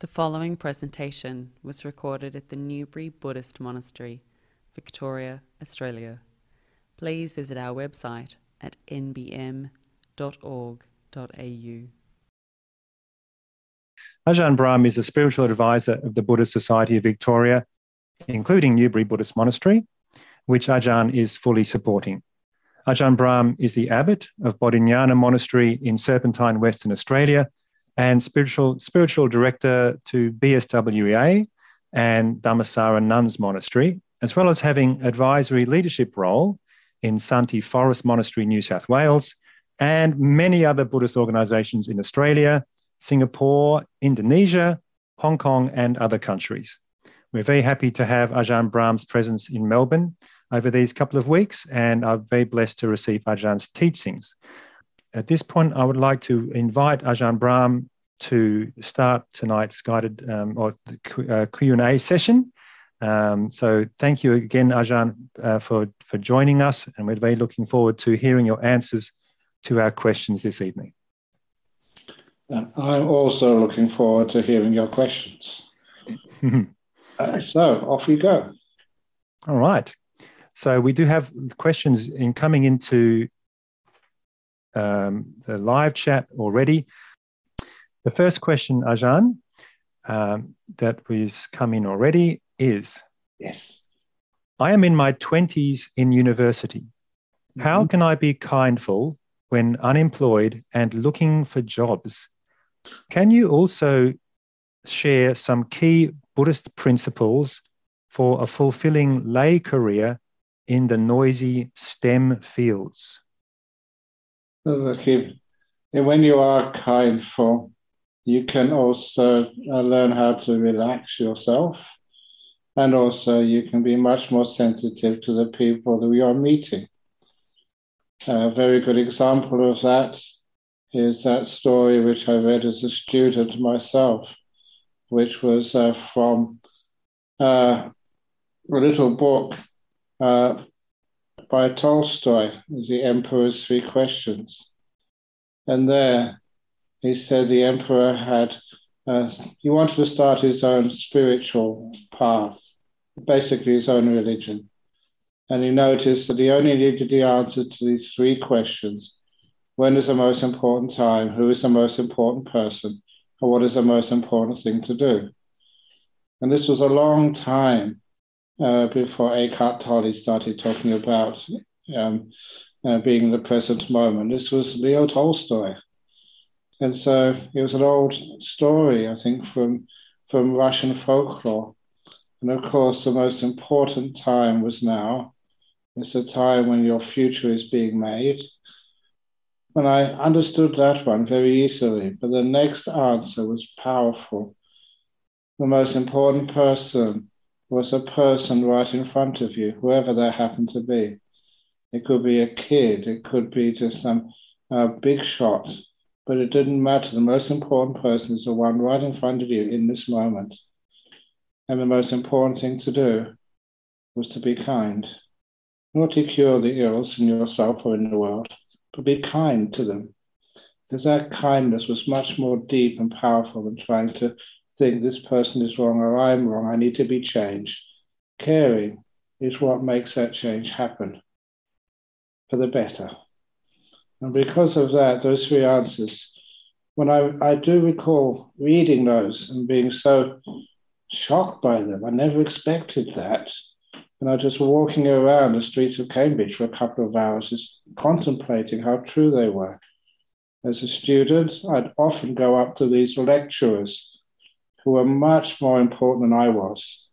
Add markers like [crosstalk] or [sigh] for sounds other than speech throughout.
The following presentation was recorded at the Newbury Buddhist Monastery, Victoria, Australia. Please visit our website at nbm.org.au. Ajahn Brahm is a spiritual advisor of the Buddhist Society of Victoria, including Newbury Buddhist Monastery, which Ajahn is fully supporting. Ajahn Brahm is the abbot of Bodhinyana Monastery in Serpentine, Western Australia, and spiritual, spiritual director to BSWA and Dhammasara Nuns Monastery, as well as having advisory leadership role in Santi Forest Monastery, New South Wales, and many other Buddhist organizations in Australia, Singapore, Indonesia, Hong Kong, and other countries. We're very happy to have Ajahn Brahm's presence in Melbourne over these couple of weeks, and are very blessed to receive Ajahn's teachings. At this point, I would like to invite Ajahn Brahm to start tonight's guided um, or uh, Q&A session. Um, so thank you again, Ajahn, uh, for, for joining us, and we're very looking forward to hearing your answers to our questions this evening. I'm also looking forward to hearing your questions. uh, [laughs] so off you go. All right. So we do have questions in coming into um, the live chat already. The first question, Ajahn, um, that has come in already is Yes. I am in my 20s in university. Mm-hmm. How can I be kindful when unemployed and looking for jobs? Can you also share some key Buddhist principles for a fulfilling lay career in the noisy STEM fields? When you are kindful, you can also uh, learn how to relax yourself. And also, you can be much more sensitive to the people that you are meeting. A very good example of that is that story which I read as a student myself, which was uh, from uh, a little book uh, by Tolstoy, The Emperor's Three Questions. And there he said the emperor had, uh, he wanted to start his own spiritual path, basically his own religion. And he noticed that he only needed the answer to these three questions when is the most important time? Who is the most important person? Or what is the most important thing to do? And this was a long time uh, before Eckhart Tolle started talking about um, uh, being the present moment. This was Leo Tolstoy. And so it was an old story, I think, from, from Russian folklore. And of course, the most important time was now. It's a time when your future is being made. And I understood that one very easily. But the next answer was powerful. The most important person was a person right in front of you, whoever that happened to be. It could be a kid, it could be just some uh, big shot, but it didn't matter. The most important person is the one right in front of you in this moment. And the most important thing to do was to be kind, not to cure the ills in yourself or in the world, but be kind to them. Because that kindness was much more deep and powerful than trying to think this person is wrong or I'm wrong, I need to be changed. Caring is what makes that change happen for the better. And because of that, those three answers, when I, I do recall reading those and being so shocked by them, I never expected that. And I was just walking around the streets of Cambridge for a couple of hours, just contemplating how true they were. As a student, I'd often go up to these lecturers who were much more important than I was.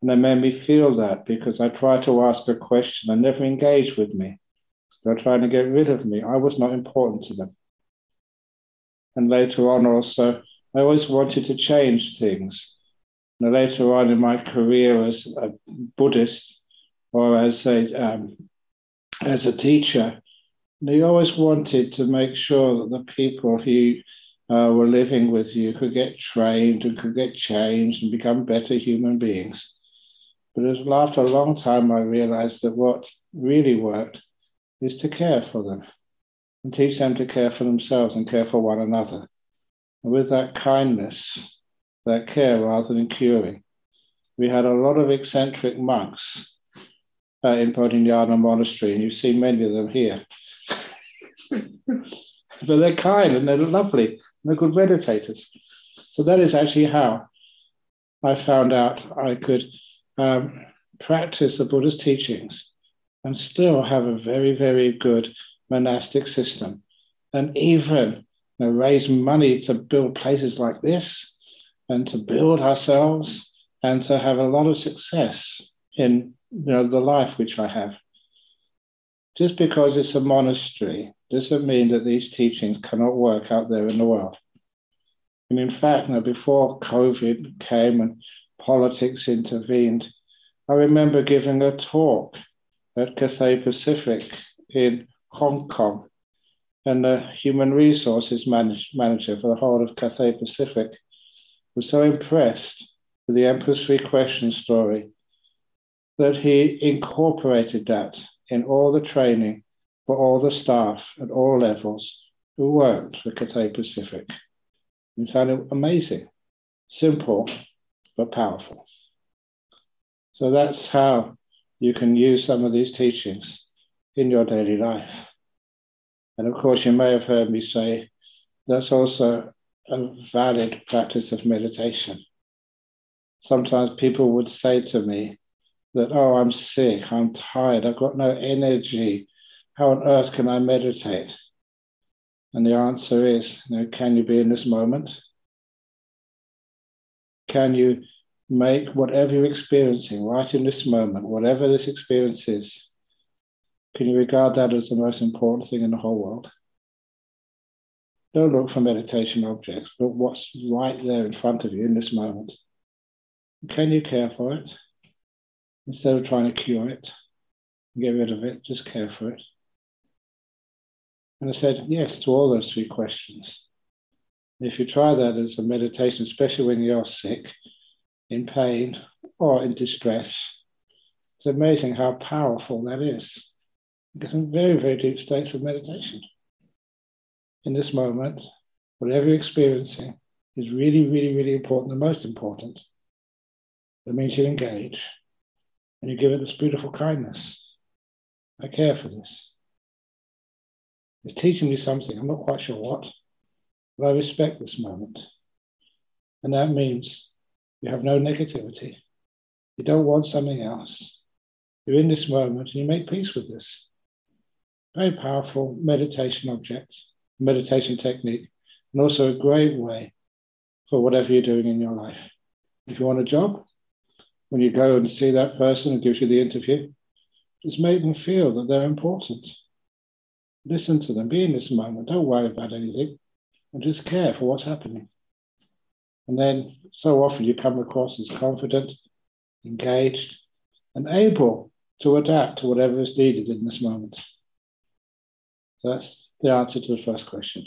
And they made me feel that because I tried to ask a question and never engaged with me. They were trying to get rid of me. I was not important to them. And later on, also, I always wanted to change things. And later on in my career as a Buddhist or as a, um, as a teacher, they always wanted to make sure that the people who uh, were living with you could get trained and could get changed and become better human beings. But after a long time I realized that what really worked is to care for them and teach them to care for themselves and care for one another. And with that kindness, that care rather than curing. We had a lot of eccentric monks uh, in Bodhinyana Monastery, and you see many of them here. [laughs] but they're kind and they're lovely, and they're good meditators. So that is actually how I found out I could um, practice the Buddha's teachings and still have a very, very good monastic system. And even you know, raise money to build places like this and to build ourselves and to have a lot of success in you know, the life which I have. Just because it's a monastery doesn't mean that these teachings cannot work out there in the world. And in fact, you know, before COVID came and politics intervened, I remember giving a talk at Cathay Pacific in Hong Kong. And the human resources manage, manager for the whole of Cathay Pacific was so impressed with the Emperor's Three Questions story that he incorporated that in all the training for all the staff at all levels who worked for Cathay Pacific. We found it amazing, simple, but powerful. So that's how you can use some of these teachings in your daily life. And of course, you may have heard me say that's also a valid practice of meditation. Sometimes people would say to me that, oh, I'm sick, I'm tired, I've got no energy. How on earth can I meditate? And the answer is, you know, can you be in this moment? Can you make whatever you're experiencing right in this moment, whatever this experience is, can you regard that as the most important thing in the whole world? Don't look for meditation objects, but what's right there in front of you in this moment. Can you care for it? Instead of trying to cure it, get rid of it, just care for it. And I said yes to all those three questions. If you try that as a meditation, especially when you're sick, in pain, or in distress, it's amazing how powerful that is get some very, very deep states of meditation. In this moment, whatever you're experiencing is really, really, really important, the most important. That means you engage and you give it this beautiful kindness. I care for this. It's teaching me something. I'm not quite sure what, but I respect this moment. And that means you have no negativity. You don't want something else. You're in this moment and you make peace with this very powerful meditation object, meditation technique, and also a great way for whatever you're doing in your life. If you want a job, when you go and see that person who gives you the interview, just make them feel that they're important. Listen to them, be in this moment, don't worry about anything, and just care for what's happening. And then so often you come across as confident, engaged, and able to adapt to whatever is needed in this moment. That's the answer to the first question.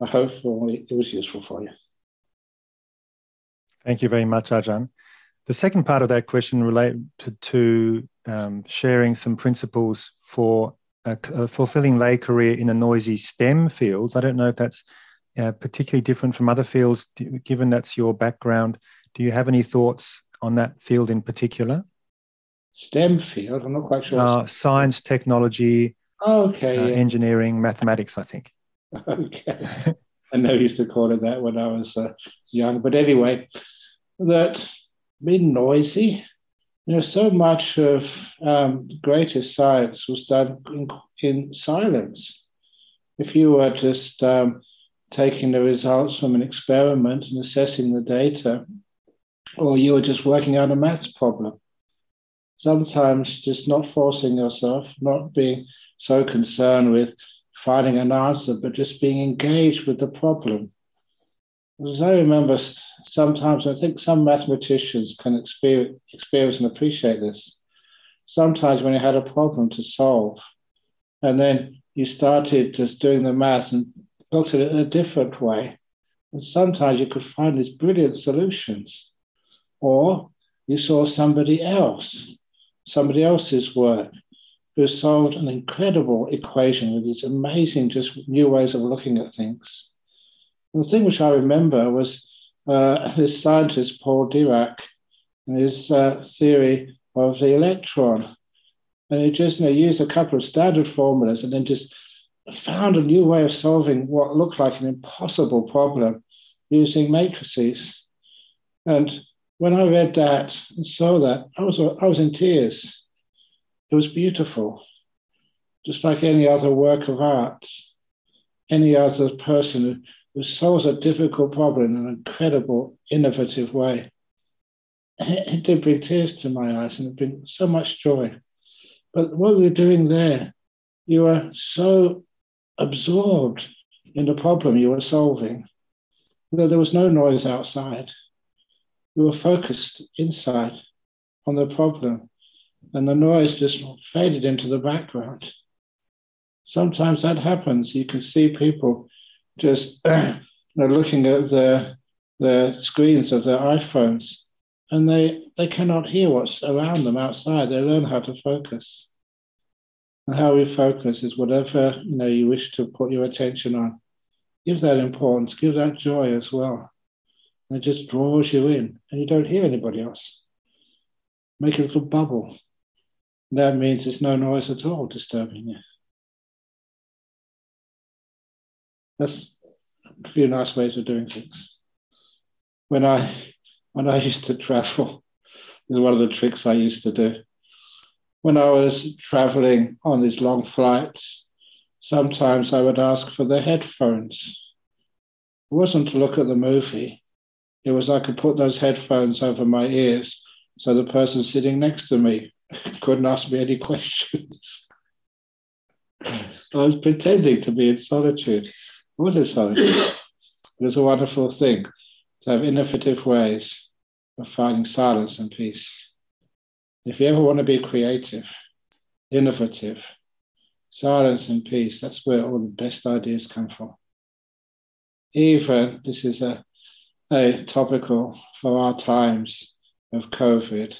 I hope it was useful for you. Thank you very much, Ajahn. The second part of that question related to, um, sharing some principles for a, a, fulfilling lay career in a noisy STEM fields. I don't know if that's uh, particularly different from other fields, given that's your background. Do you have any thoughts on that field in particular? STEM field? I'm not quite sure. Uh, science, technology, okay. Uh, yeah. Engineering, mathematics, I think. [laughs] Okay. I know you used to call it that when I was uh, young. But anyway, that being noisy, you know, so much of um, greatest science was done in, in silence. If you were just um, taking the results from an experiment and assessing the data, or you were just working out a maths problem, sometimes just not forcing yourself, not being so concerned with finding an answer, but just being engaged with the problem. As I remember, sometimes I think some mathematicians can experience, experience and appreciate this. Sometimes when you had a problem to solve, and then you started just doing the math and looked at it in a different way, and sometimes you could find these brilliant solutions. Or you saw somebody else, somebody else's work, who solved an incredible equation with these amazing, just new ways of looking at things. And the thing which I remember was uh, [laughs] this scientist, Paul Dirac, and his uh, theory of the electron. And he just you know, used a couple of standard formulas and then just found a new way of solving what looked like an impossible problem using matrices. And when I read that and saw that, I was, I was in tears. It was beautiful, just like any other work of art, any other person who solves a difficult problem in an incredible, innovative way. [clears throat] It did bring tears to my eyes and it brought so much joy. But what we were doing there, you were so absorbed in the problem you were solving that there was no noise outside. You were focused inside on the problem, and the noise just faded into the background. Sometimes that happens. You can see people just [clears throat] you know, looking at the, the screens of their iPhones and they, they cannot hear what's around them outside. They learn how to focus. And how we focus is whatever you know you wish to put your attention on. Give that importance, give that joy as well. And it just draws you in, and you don't hear anybody else. Make a little bubble. That means there's no noise at all disturbing you. That's a few nice ways of doing things. When I [laughs] when I used to travel, [laughs] is one of the tricks I used to do. When I was traveling on these long flights, sometimes I would ask for the headphones. It wasn't to look at the movie. It was I could put those headphones over my ears so the person sitting next to me [laughs] couldn't ask me any questions. I was pretending to be in solitude. What is solitude? It is a wonderful thing to have innovative ways of finding silence and peace. If you ever want to be creative, innovative, silence and peace, that's where all the best ideas come from. Even, this is a, a topical for our times of COVID,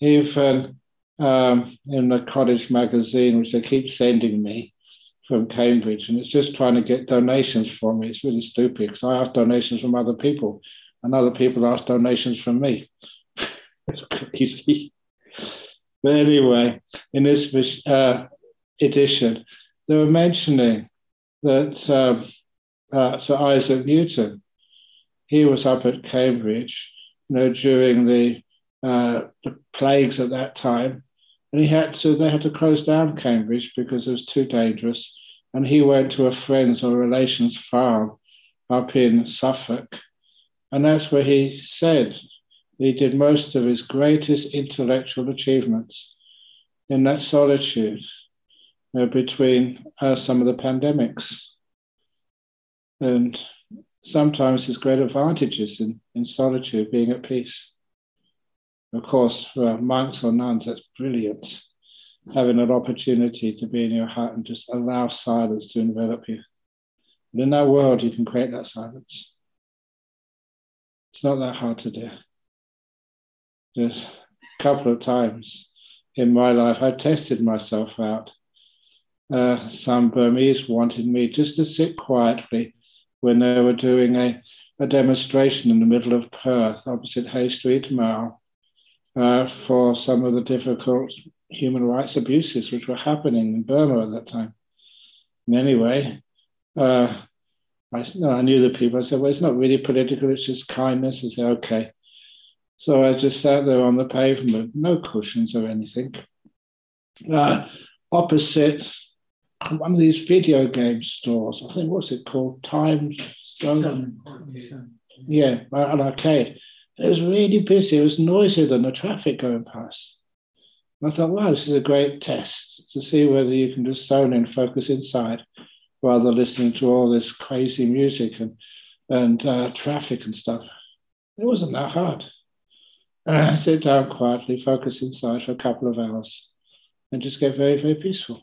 even um, in the college magazine, which they keep sending me, from Cambridge, and it's just trying to get donations from me. It's really stupid because I ask donations from other people, and other people ask donations from me. [laughs] it's crazy. But anyway, in this uh, edition, they were mentioning that um, uh, Sir Isaac Newton, he was up at Cambridge, you know, during the uh, the plagues at that time, and he had to they had to close down Cambridge because it was too dangerous. And he went to a friend's or relation's farm up in Suffolk, and that's where he said did most of his greatest intellectual achievements in that solitude between uh, some of the pandemics. And sometimes there's great advantages in, in solitude, being at peace. Of course, for monks or nuns, that's brilliant. Having an opportunity to be in your hut and just allow silence to envelop you. But in that world, you can create that silence. It's not that hard to do. Just a couple of times in my life, I tested myself out. Uh, some Burmese wanted me just to sit quietly when they were doing a, a demonstration in the middle of Perth, opposite Hay Street Mall uh, for some of the difficult human rights abuses which were happening in Burma at that time. And anyway, uh, I, I, knew the people. I said, well, it's not really political, it's just kindness. I said, okay. So I just sat there on the pavement, no cushions or anything. Uh, opposite one of these video game stores, I think, what's it called? Time Zone? Yeah, an arcade. It was really busy. It was noisier than the traffic going past. And I thought, wow, this is a great test to see whether you can just zone in, focus inside, rather than listening to all this crazy music and, and uh, traffic and stuff. It wasn't that hard. Sit down quietly, focus inside for a couple of hours, and just get very, very peaceful.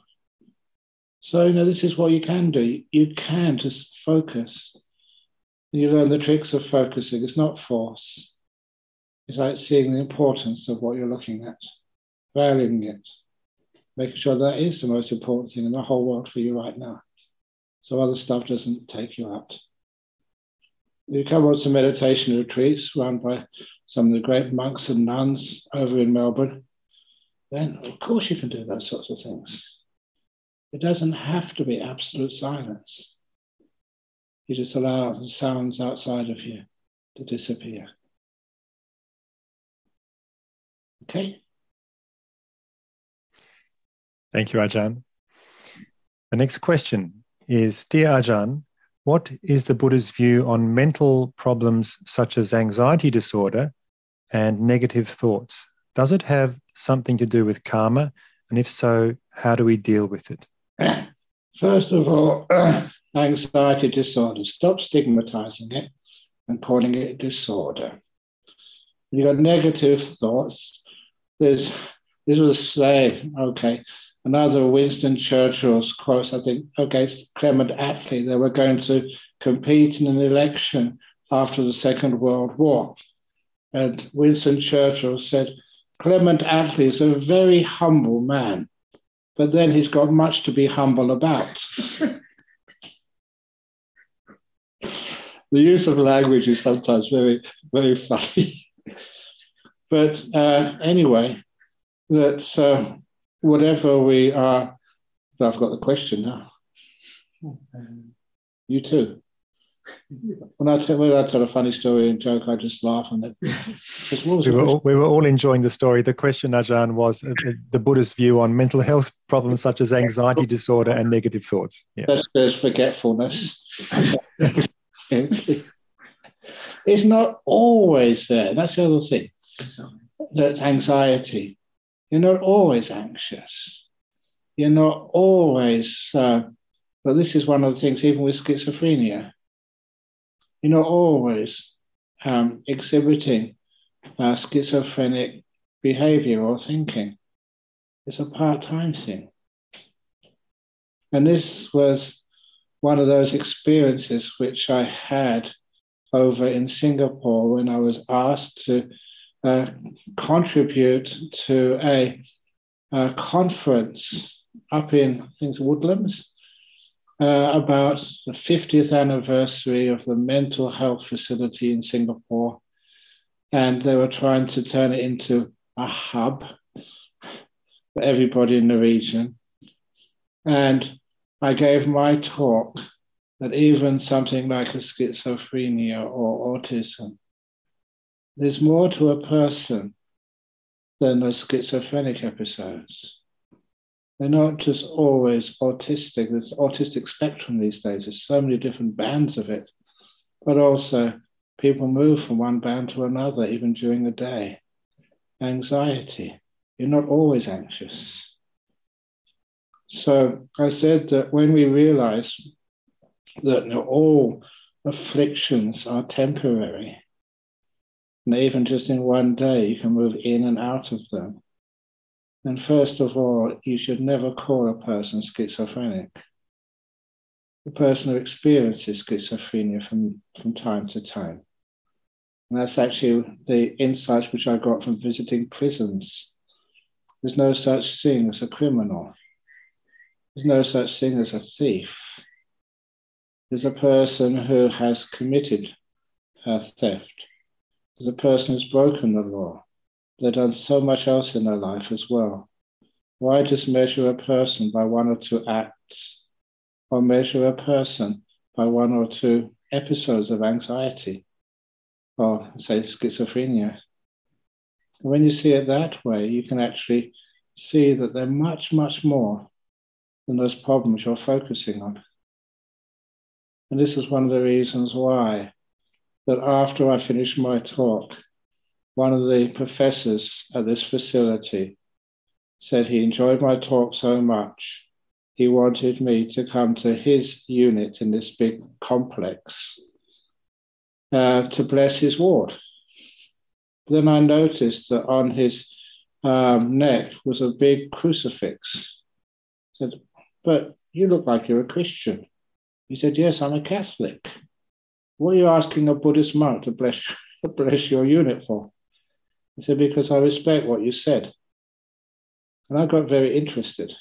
So, you know, this is what you can do. You can just focus. You learn the tricks of focusing. It's not force. It's like seeing the importance of what you're looking at, valuing it, making sure that is the most important thing in the whole world for you right now. So other stuff doesn't take you out. You come on some meditation retreats run by some of the great monks and nuns over in Melbourne, then of course you can do those sorts of things. It doesn't have to be absolute silence. You just allow the sounds outside of you to disappear. Okay? Thank you, Ajahn. The next question is Dear Ajahn, what is the Buddha's view on mental problems such as anxiety disorder and negative thoughts? Does it have something to do with karma? And if so, how do we deal with it? [clears throat] First of all, [clears throat] anxiety disorder. Stop stigmatizing it and calling it disorder. You've got negative thoughts. There's this was a say, okay, another Winston Churchill's quotes, I think, okay, Clement Attlee, they were going to compete in an election after the Second World War. And Winston Churchill said, Clement Attlee is a very humble man, but then he's got much to be humble about. [laughs] the use of language is sometimes very, very [laughs] funny. but uh, anyway, that uh, whatever we are, I've got the question now. You too. When I, tell, when I tell a funny story and joke, I just laugh and it. We were, all, we were all enjoying the story. The question, Ajahn, was uh, the Buddha's view on mental health problems such as anxiety disorder and negative thoughts. Yeah. That's, there's forgetfulness. it's not always there. That's the other thing. That anxiety you're not always anxious. You're not always, uh, but this is one of the things, even with schizophrenia, you're not always um, exhibiting uh, schizophrenic behavior or thinking. It's a part time thing. And this was one of those experiences which I had over in Singapore when I was asked to uh, contribute to a, a, conference up in things Woodlands uh, about the 50th anniversary of the mental health facility in Singapore. And they were trying to turn it into a hub [laughs] for everybody in the region. And I gave my talk that even something like a schizophrenia or autism there's more to a person than those schizophrenic episodes. They're not just always autistic. There's autistic spectrum these days. There's so many different bands of it, but also people move from one band to another, even during the day. Anxiety. You're not always anxious. So I said that when we realize that all afflictions are temporary, and even just in one day, you can move in and out of them. And first of all, you should never call a person schizophrenic. The person who experiences schizophrenia from, from time to time. And that's actually the insights which I got from visiting prisons. There's no such thing as a criminal. There's no such thing as a thief. There's a person who has committed a theft as a person who's broken the law. They've done so much else in their life as well. Why just measure a person by one or two acts, or measure a person by one or two episodes of anxiety, or say schizophrenia? when you see it that way, you can actually see that they're much, much more than those problems you're focusing on. And this is one of the reasons why that after I finished my talk, one of the professors at this facility said he enjoyed my talk so much, he wanted me to come to his unit in this big complex uh, to bless his ward. Then I noticed that on his um, neck was a big crucifix. I said, but you look like you're a Christian. He said, yes, I'm a Catholic. What are you asking a Buddhist monk to bless, [laughs] bless your unit for? He said, Because I respect what you said. And I got very interested.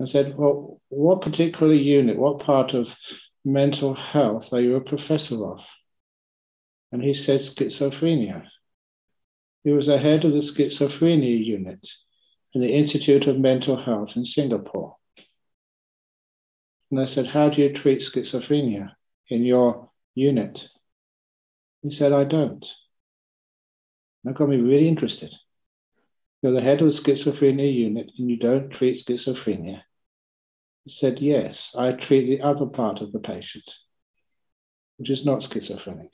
I said, Well, what particular unit, what part of mental health are you a professor of? And he said schizophrenia. He was the head of the schizophrenia unit in the Institute of Mental Health in Singapore. And I said, How do you treat schizophrenia in your unit? He said, I don't. That got me really interested. You're the head of the schizophrenia unit and you don't treat schizophrenia. He said, Yes, I treat the other part of the patient, which is not schizophrenic.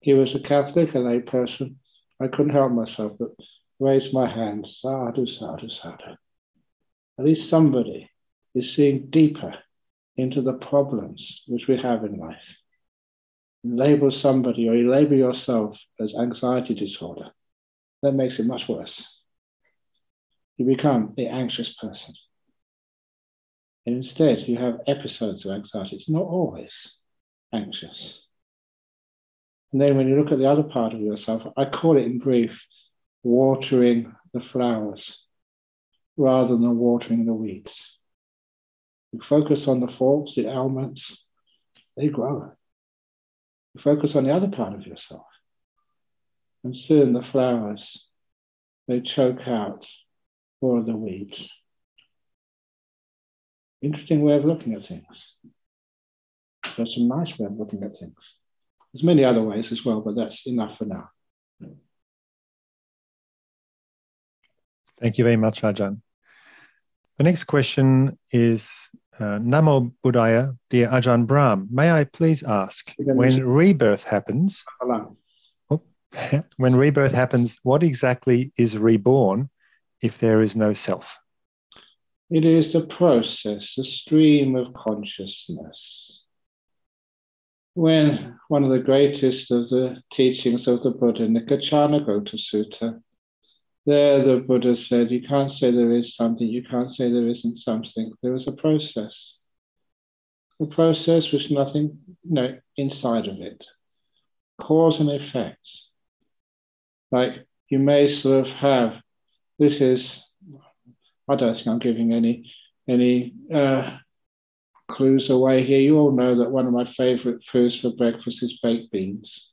He was a Catholic, a lay person. I couldn't help myself but raise my hand, sadhu, sadhu, sadhu. At least somebody is seeing deeper into the problems which we have in life. You label somebody or you label yourself as anxiety disorder. That makes it much worse. You become the anxious person. And instead, you have episodes of anxiety. It's not always anxious. And then when you look at the other part of yourself, I call it in brief watering the flowers rather than watering the weeds. You focus on the faults, the ailments, they grow. You focus on the other part of yourself. And soon the flowers, they choke out all the weeds. Interesting way of looking at things. That's a nice way of looking at things. There's many other ways as well, but that's enough for now. Thank you very much, Ajahn. The next question is uh, Namo Buddhaya, dear Ajahn Brahm. May I please ask, when rebirth happens, oh, [laughs] when rebirth happens, what exactly is reborn if there is no self? It is the process, the stream of consciousness when one of the greatest of the teachings of the Buddha, Kaccanagotta Sutta, there the Buddha said, You can't say there is something, you can't say there isn't something. There is a process. A process with nothing you know, inside of it. Cause and effect. Like you may sort of have, this is, I don't think I'm giving any any uh, clues away here. You all know that one of my favorite foods for breakfast is baked beans.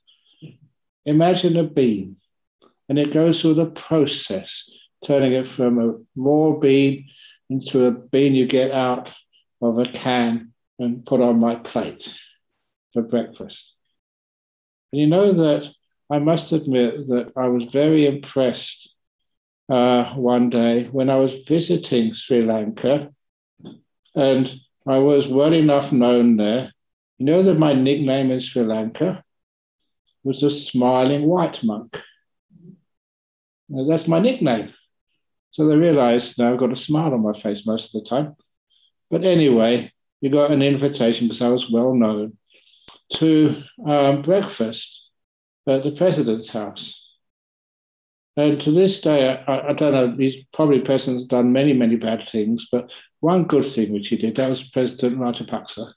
Imagine a bean, and it goes through the process, turning it from a raw bean into a bean you get out of a can and put on my plate for breakfast. And you know that I must admit that I was very impressed uh, one day when I was visiting Sri Lanka and I was well enough known there. You know that my nickname in Sri Lanka was the smiling white monk. Now, that's my nickname. So they realized now I've got a smile on my face most of the time. But anyway, you got an invitation because I was well known to um, breakfast at the president's house. And to this day, I, I, don't know, he's probably president's done many, many bad things, but one good thing which he did, that was President Rajapaksa,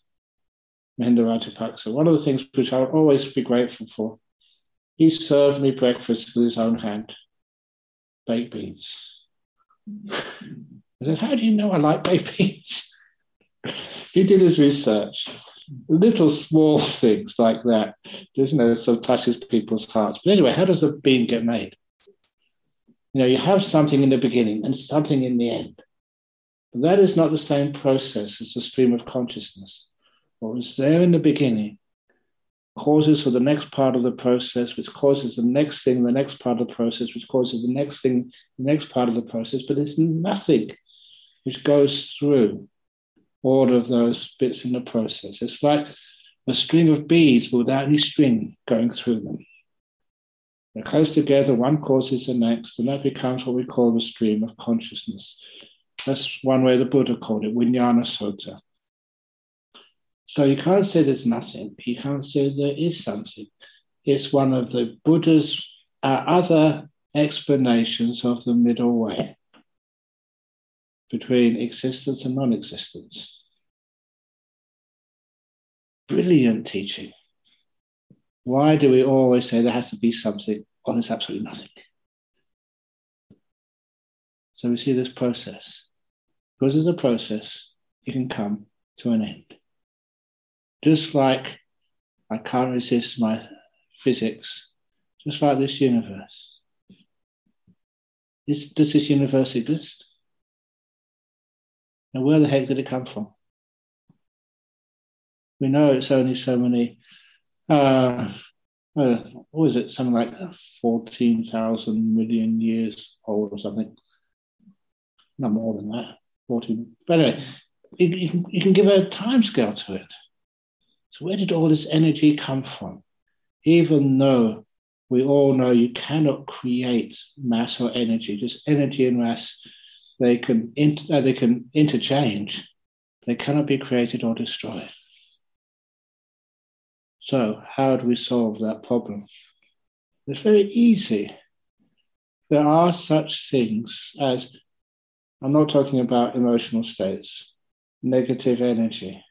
Mahinda Rajapaksa. One of the things which I'll always be grateful for, he served me breakfast with his own hand, baked beans. I said, How do you know I like baked beans? he did his research. Little small things like that, just you know, sort of touches people's hearts. But anyway, how does a bean get made? You know, you have something in the beginning and something in the end. But that is not the same process as the stream of consciousness. What was there in the beginning causes for the next part of the process, which causes the next thing, the next part of the process, which causes the next thing, the next part of the process, but it's nothing which goes through all of those bits in the process. It's like a string of beads without any string going through them. They're close together, one causes the next, and that becomes what we call the stream of consciousness. That's one way the Buddha called it, Vijnana Sota. So you can't say there's nothing. You can't say there is something. It's one of the Buddha's uh, other explanations of the middle way between existence and non existence. Brilliant teaching. Why do we always say there has to be something or there's absolutely nothing? So we see this process. Because there's a process, it can come to an end. Just like I can't resist my physics, just like this universe. Is, does this universe exist? And where the heck did it come from? We know it's only so many, uh, uh, it, something like 14,000 million years old or something. Not more than that, 14. But anyway, you, you, can, you can give a time scale to it. So, where did all this energy come from? Even though we all know you cannot create mass or energy, just energy and mass, they can, inter- uh, they can interchange, they cannot be created or destroyed. So, how do we solve that problem? It's very easy. There are such things as, I'm not talking about emotional states, negative energy,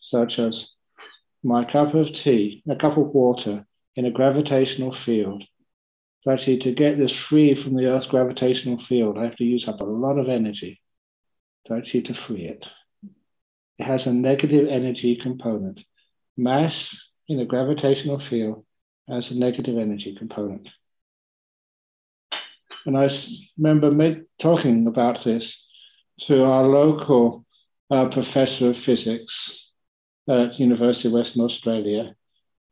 such as my cup of tea, a cup of water in a gravitational field. So actually, to get this free from the Earth's gravitational field, I have to use up a lot of energy to actually to free it. It has a negative energy component. Mass in a gravitational field has a negative energy component. And I remember talking about this to our local uh, professor of physics at University of Western Australia,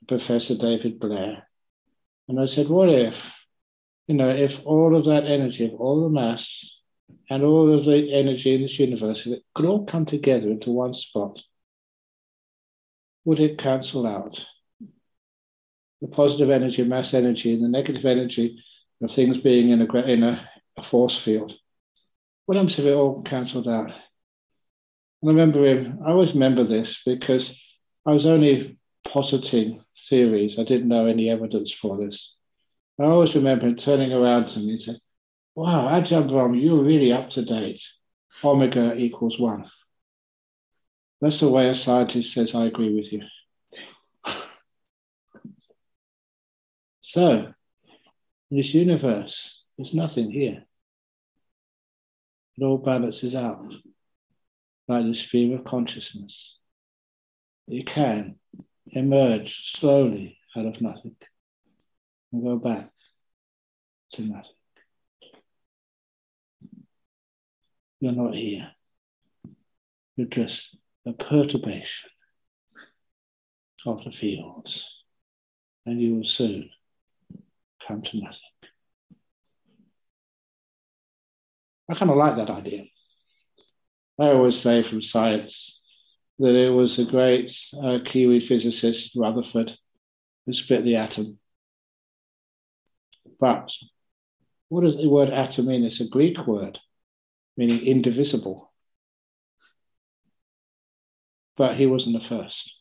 Professor David Blair. And I said, what if, you know, if all of that energy, if all the mass and all of the energy in this universe, could all come together into one spot, would it cancel out? The positive energy, mass energy, and the negative energy of things being in a, in a, a force field. What happens if it all cancelled out? I remember him, I always remember this because I was only positing theories. I didn't know any evidence for this. I always remember him turning around to me and saying, Wow, Ajahn Brahm, you're really up to date. Omega equals one. That's the way a scientist says, I agree with you. [laughs] so, this universe, there's nothing here. It all balances out like the stream of consciousness. You can emerge slowly out of nothing and go back to nothing. You're not here. You're just a perturbation of the fields, and you will soon come to nothing. I kind of like that idea. I always say from science that it was a great uh, Kiwi physicist, Rutherford, who split the atom. But what does the word atom mean? It's a Greek word meaning indivisible. But he wasn't the first.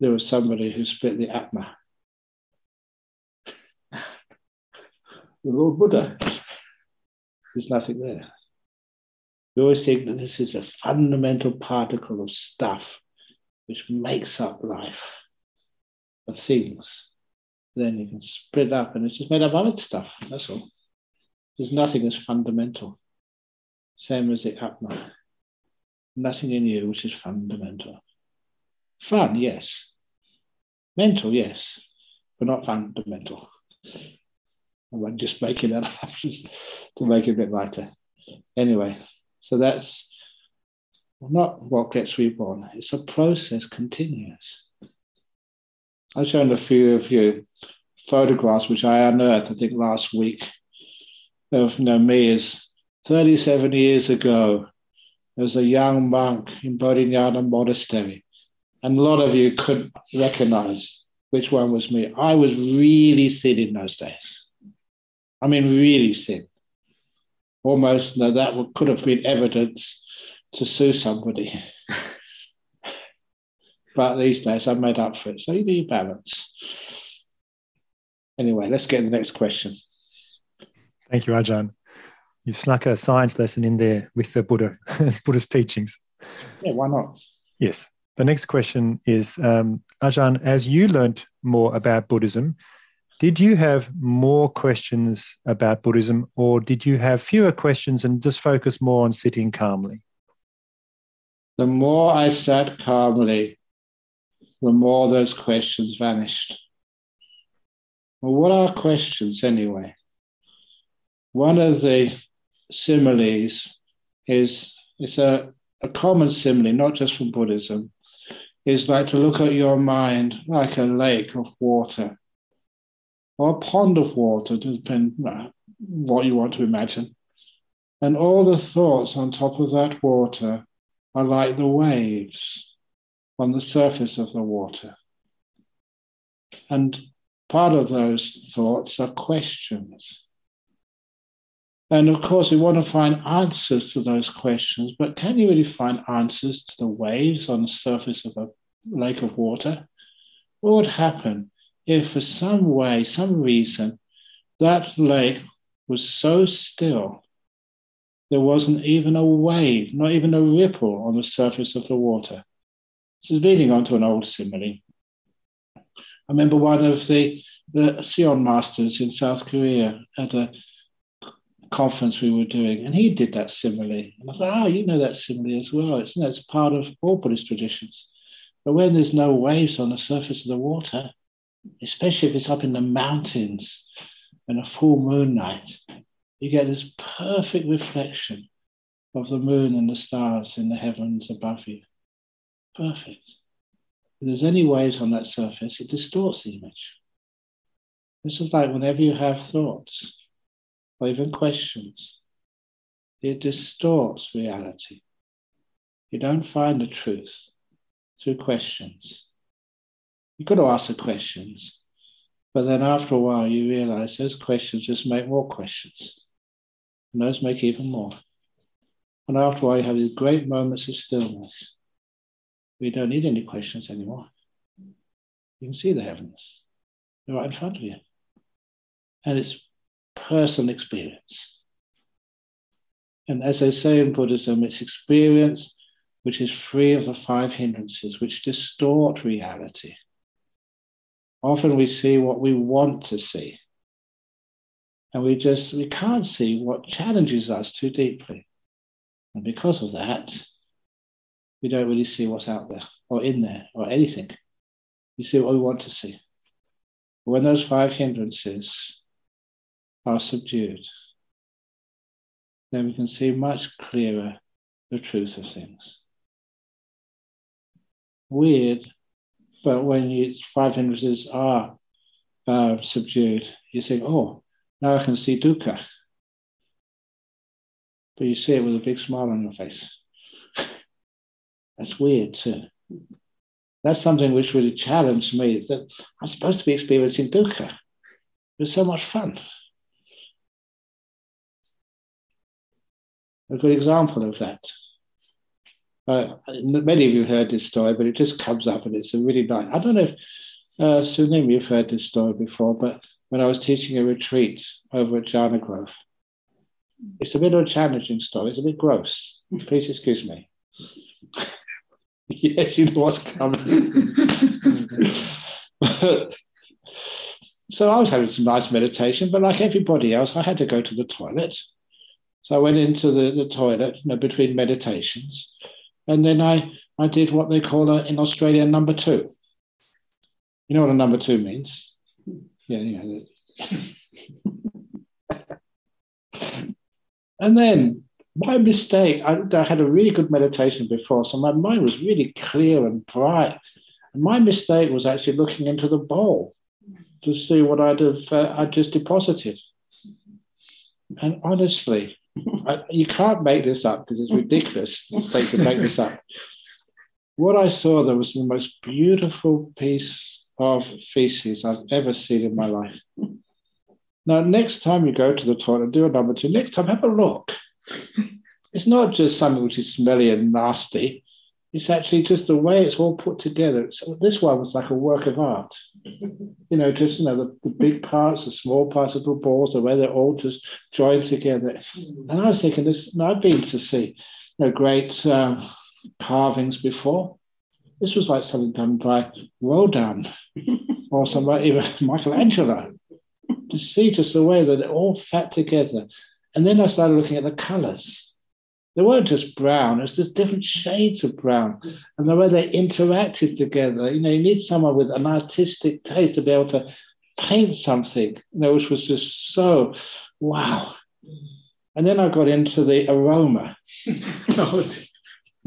There was somebody who split the Atma. [laughs] the Lord Buddha. There's nothing there. We always think that this is a fundamental particle of stuff which makes up life, of things. Then you can split up and it's just made up of other stuff. That's all. There's nothing as fundamental. Same as the Atma. Nothing in you which is fundamental. Fun, yes. Mental, yes, but not fundamental. I'm just making that up [laughs] to make it a bit lighter. Anyway, so that's not what gets reborn. It's a process, continuous. I've shown a few of you photographs which I unearthed, I think, last week of you me as 37 years ago as a young monk in Bodhinyana Monastery. And a lot of you couldn't recognize which one was me. I was really thin in those days. I mean, really thin. Almost no, that could have been evidence to sue somebody. [laughs] but these days I made up for it. So you need balance. Anyway, let's get to the next question. Thank you, Ajahn. You snuck a science lesson in there with the Buddha, [laughs] Buddhist teachings. Yeah, why not? Yes. The next question is um, Ajahn, as you learnt more about Buddhism, did you have more questions about Buddhism or did you have fewer questions and just focus more on sitting calmly? the more I sat calmly, the more those questions vanished. Well, what are questions anyway? One of the similes is it's a, a common simile, not just from Buddhism, is like to look at your mind like a lake of water or a pond of water, depending on uh, what you want to imagine. And all the thoughts on top of that water are like the waves on the surface of the water. And part of those thoughts are questions. And of course, we want to find answers to those questions, but can you really find answers to the waves on the surface of a lake of water? What would happen if, for some way, some reason, that lake was so still, there wasn't even a wave, not even a ripple on the surface of the water? This is leading on to an old simile. I remember one of the, the Seon masters in South Korea at a conference we were doing, and he did that simile. And I thought, oh, you know that simile as well. It's, you know, it's part of all Buddhist traditions. But when there's no waves on the surface of the water, especially if it's up in the mountains and a full moon night, you get this perfect reflection of the moon and the stars in the heavens above you. Perfect. If there's any waves on that surface, it distorts the image. This is like whenever you have thoughts, or even questions, it distorts reality. You don't find the truth through questions. You've got to ask the questions, but then after a while, you realize those questions just make more questions, and those make even more. And after a while, you have these great moments of stillness. We don't need any questions anymore. You can see the heavens, they're right in front of you. And it's personal experience. And as they say in Buddhism, it's experience which is free of the five hindrances, which distort reality. Often we see what we want to see. And we just we can't see what challenges us too deeply. And because of that, we don't really see what's out there or in there or anything. We see what we want to see. But When those five hindrances are subdued, then we can see much clearer the truth of things. Weird, but when you, five hindrances are uh, subdued, you think, oh, now I can see dukkha. But you see it with a big smile on your face. [laughs] That's weird too. That's something which really challenged me that I'm supposed to be experiencing dukkha. It was so much fun. a good example of that. Uh, many of you heard this story, but it just comes up and it's a really nice. I don't know if uh, you've heard this story before, but when I was teaching a retreat over at Jhana Grove, it's a bit of a challenging story. It's a bit gross. Please excuse me. [laughs] yes, you know what's coming. [laughs] so I was having some nice meditation, but like everybody else, I had to go to the toilet. So I went into the, the toilet you know, between meditations, and then I, I did what they call a, in Australia number two. You know what a number two means? Yeah, you know. [laughs] and then my mistake, I, I, had a really good meditation before, so my mind was really clear and bright. And my mistake was actually looking into the bowl to see what I'd have uh, I'd just deposited. And honestly, I, you can't make this up because it's ridiculous to say make this up. What I saw there was the most beautiful piece of feces I've ever seen in my life. Now, next time you go to the toilet, do a number two. Next time, have a look. It's not just something which is smelly and nasty. It's actually just the way it's all put together. So this one was like a work of art. [laughs] You know, just you know the, the big parts, the small parts of the balls, the way they're all just joined together. And I was thinking, this. I've been to see you know, great um, carvings before. This was like something done by Rodin [laughs] or somebody, even Michelangelo. To see just the way that it all fat together. And then I started looking at the colors they weren't just brown, it's just different shades of brown. And the way they interacted together, you know, you need someone with an artistic taste to be able to paint something, you know, which was just so wow. And then I got into the aroma. [laughs] Oh,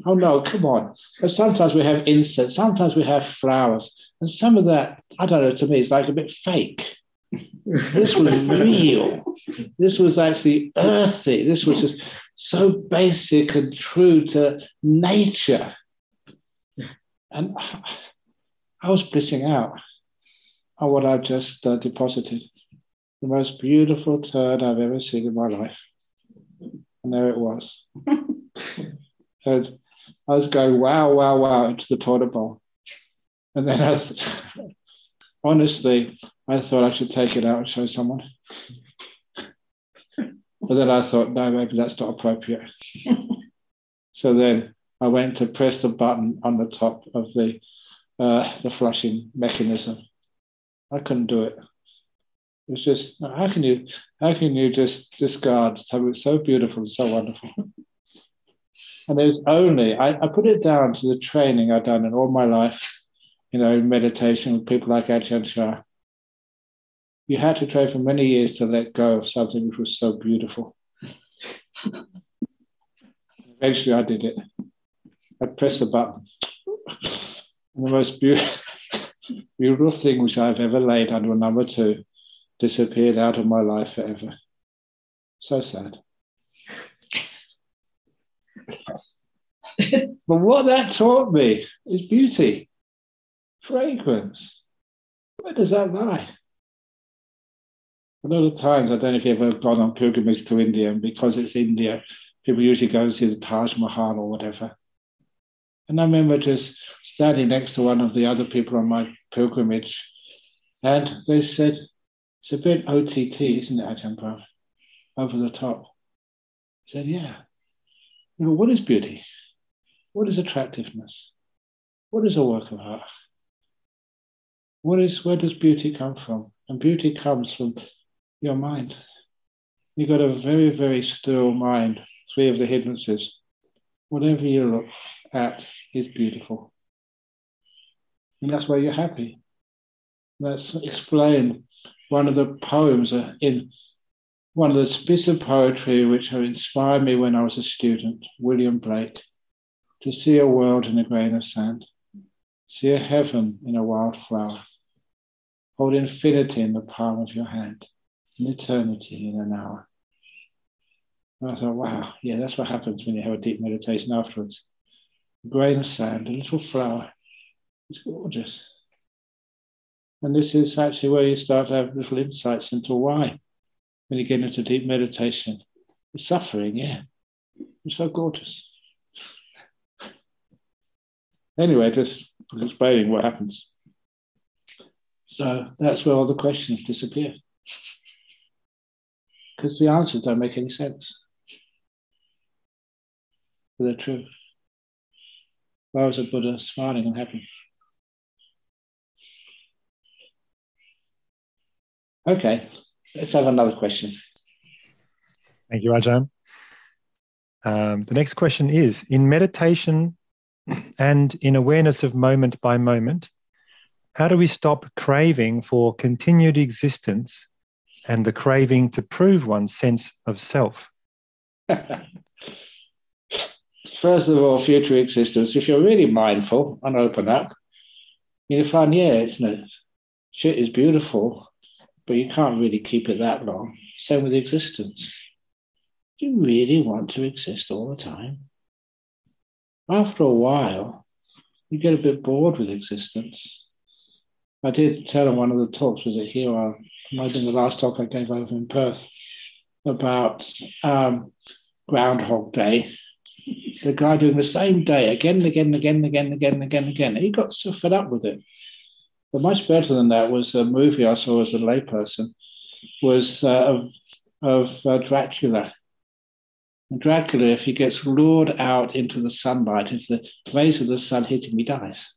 oh no, come on. But sometimes we have incense, sometimes we have flowers. And some of that, I don't know, to me, it's like a bit fake. this was real. This was actually earthy. This was just so basic and true to nature. And I was blissing out on what I've just uh, deposited. The most beautiful turd I've ever seen in my life. And there it was. [laughs] and I was going, wow, wow, wow, into the toilet bowl. And then I, th- [laughs] honestly, I thought I should take it out and show someone. But then I thought, no, maybe that's not appropriate. [laughs] so then I went to press the button on the top of the uh, the flushing mechanism. I couldn't do it. It's just how can you how can you just discard something so beautiful and so wonderful? [laughs] and there's only I, I put it down to the training I've done in all my life, you know, meditation with people like Ajahn Chah you had to try for many years to let go of something which was so beautiful. Eventually, I did it. I pressed the button. And the most beautiful, beautiful thing which I've ever laid under a number two disappeared out of my life forever. So sad. but what that taught me is beauty, fragrance. Where does that lie? A lot of times, I don't know if you've ever gone on pilgrimage to India, and because it's India, people usually go and see the Taj Mahal or whatever. And I remember just standing next to one of the other people on my pilgrimage, and they said, It's a bit OTT, isn't it, Ajahn Brahm? Over the top. I said, Yeah. You know, what is beauty? What is attractiveness? What is a work of art? What is where does beauty come from? And beauty comes from your mind. You've got a very, very still mind, three of the hindrances. Whatever you look at is beautiful. And that's why you're happy. That's explained one of the poems uh, in one of the bits of poetry which have inspired me when I was a student, William Blake, to see a world in a grain of sand, see a heaven in a wild flower, hold infinity in the palm of your hand an eternity in an hour. And I thought, wow, yeah, that's what happens when you have a deep meditation afterwards. A grain of sand, a little flower. It's gorgeous. And this is actually where you start to have little insights into why, when you get into deep meditation, the suffering, yeah, it's so gorgeous. Anyway, just explaining what happens. So that's where all the questions disappear because the answers don't make any sense. But they're true. Why was a Buddha smiling and happy? Okay, let's have another question. Thank you, Ajahn. Um, the next question is In meditation and in awareness of moment by moment, how do we stop craving for continued existence and the craving to prove one's sense of self? [laughs] First of all, future existence, if you're really mindful and open up, you'll find, yeah, it's no, shit is beautiful, but you can't really keep it that long. Same with existence. Do you really want to exist all the time? After a while, you get a bit bored with existence. I did tell him one of the talks, was it here or might have been the last talk I gave over in Perth about um, Groundhog Day. The guy doing the same day again and again and again and again and again and again and again. He got so fed up with it. But much better than that was a movie I saw as a layperson, was uh, of, of uh, Dracula. And Dracula, if he gets lured out into the sunlight, if the rays of the sun hit him, he dies.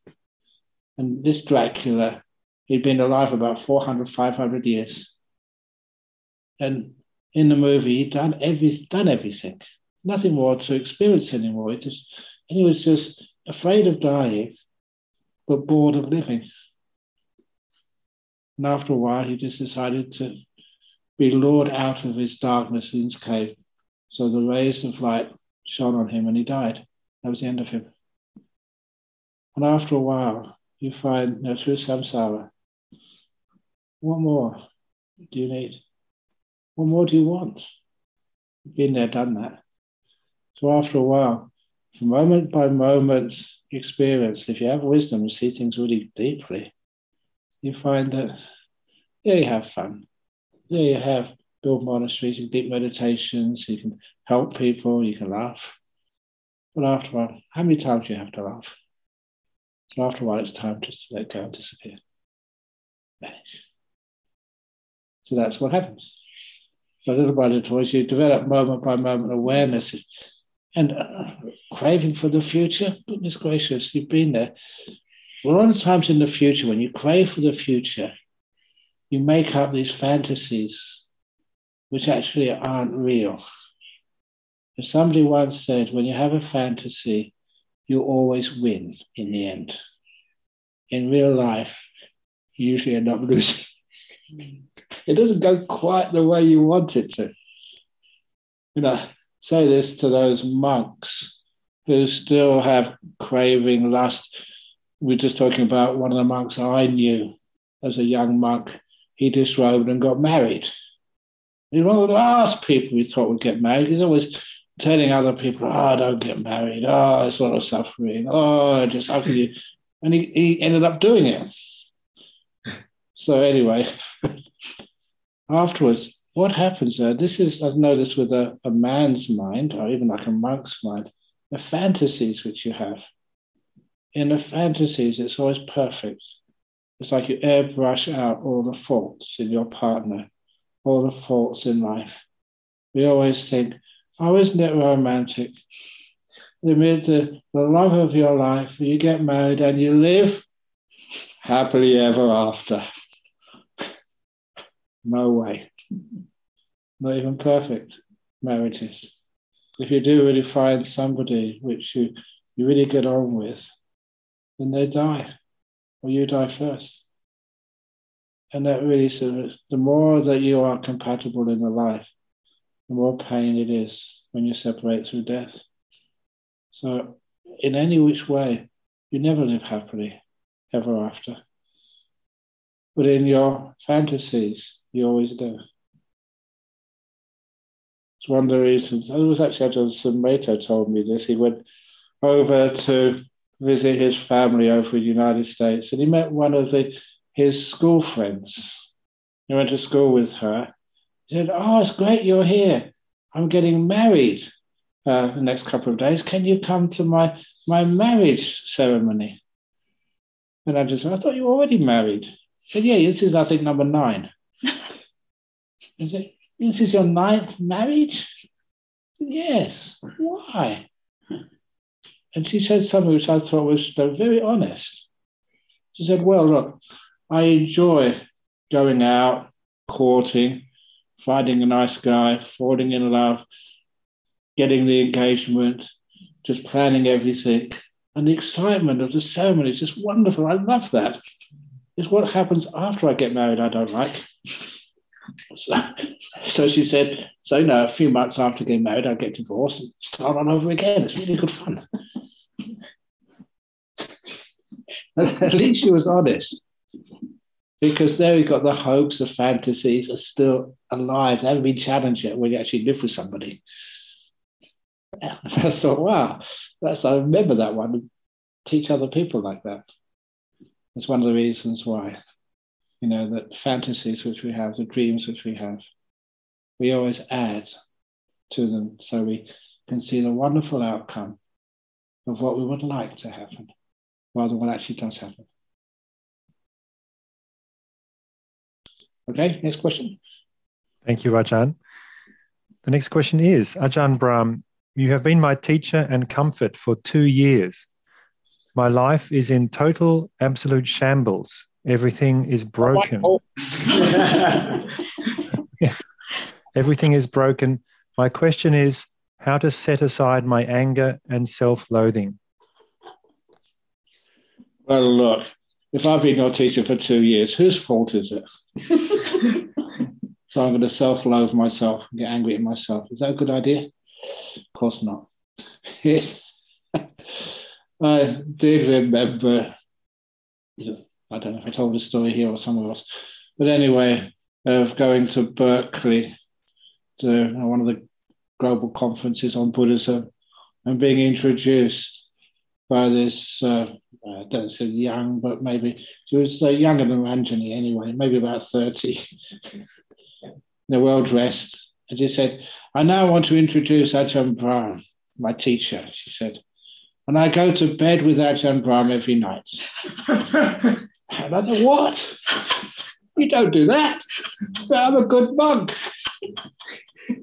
And this Dracula He'd been alive about 400, 500 years. And in the movie, he'd done, every, done everything. nothing more to experience anymore. He just, and he was just afraid of dying, but bored of living. And after a while, he just decided to be lured out of his darkness in his cave. So the rays of light shone on him and he died. That was the end of him. And after a while, you find, you know, through samsara, what more do you need? What more do you want? Been there, done that. So after a while, moment by moment experience, if you have wisdom and see things really deeply, you find that, yeah, you have fun. Yeah, you have build monasteries, you deep meditations, you can help people, you can laugh. But after a while, how many times do you have to laugh? So after a while, it's time just to let go and disappear, vanish. So that's what happens. So little by little, as you develop moment by moment awareness and uh, craving for the future, goodness gracious, you've been there. Well, a lot of times in the future, when you crave for the future, you make up these fantasies which actually aren't real. As somebody once said, when you have a fantasy, you always win in the end. In real life, you usually end up losing. It doesn't go quite the way you want it to. You know, say this to those monks who still have craving, lust. We are just talking about one of the monks I knew as a young monk. He disrobed and got married. He's one of the last people we thought would get married. He's always telling other people, oh, don't get married. Oh, it's a lot of suffering. Oh, just how can you? And he, he ended up doing it. So, anyway, [laughs] afterwards, what happens there? This is, I've noticed with a, a man's mind, or even like a monk's mind, the fantasies which you have. In the fantasies, it's always perfect. It's like you airbrush out all the faults in your partner, all the faults in life. We always think, Oh, isn't it romantic? The, the love of your life, you get married and you live happily ever after. No way. Not even perfect marriages. If you do really find somebody which you, you really get on with, then they die, or you die first. And that really of, the more that you are compatible in the life, the more pain it is when you separate through death. So, in any which way, you never live happily ever after. But in your fantasies, you always do. It's one of the reasons. It was actually Ajahn Sumedho told me this. He went over to visit his family over in the United States, and he met one of the his school friends. He went to school with her, he said, Oh, it's great you're here. I'm getting married uh, the next couple of days. Can you come to my, my marriage ceremony? And I just, I thought you were already married. Said, Yeah, this is, I think, number nine. I said, This is your ninth marriage? Yes. Why? And she said something which I thought was very honest. She said, Well, look, I enjoy going out, courting, finding a nice guy, falling in love, getting the engagement, just planning everything. And the excitement of the ceremony is just wonderful. I love that. It's what happens after I get married I don't like. So, so she said, so no, a few months after getting married, I get divorced and start on over again. It's really good fun. [laughs] At least she was honest because there you've got the hopes, the fantasies are still alive. They haven't been challenged yet when you actually live with somebody. [laughs] I thought, wow, that's I remember that one. Teach other people like that. It's one of the reasons why, you know, that fantasies which we have, the dreams which we have, we always add to them so we can see the wonderful outcome of what we would like to happen rather than what actually does happen. Okay, next question. Thank you, Ajahn. The next question is Ajahn Brahm, you have been my teacher and comfort for two years. My life is in total, absolute shambles. Everything is broken. Oh. [laughs] Everything is broken. My question is how to set aside my anger and self loathing. Well, look, if I've been your teacher for two years, whose fault is it? [laughs] so I'm going to self loathe myself and get angry at myself. Is that a good idea? Of course not. [laughs] I did remember, I don't know if I told the story here or somewhere else, but anyway, of going to Berkeley to one of the global conferences on Buddhism and being introduced by this, uh, I don't say young, but maybe she was uh, younger than Ranjani anyway, maybe about 30. [laughs] They're well dressed. And she said, I now want to introduce Ajahn Brahm, my teacher, she said. And I go to bed with Ajahn Brahm every night. and [laughs] I said, What? You don't do that. I'm a good monk.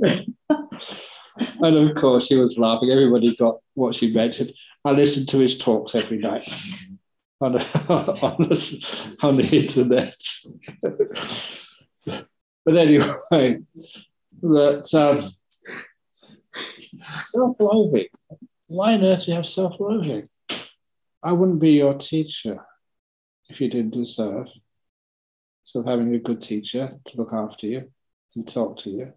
and of course, she was laughing. Everybody got what she mentioned. I listened to his talks every night on, [laughs] on, the, on the internet. but anyway, that um, self-loathing. Why on earth do you have self-loathing? I wouldn't be your teacher if you didn't deserve. So having a good teacher to look after you and talk to you.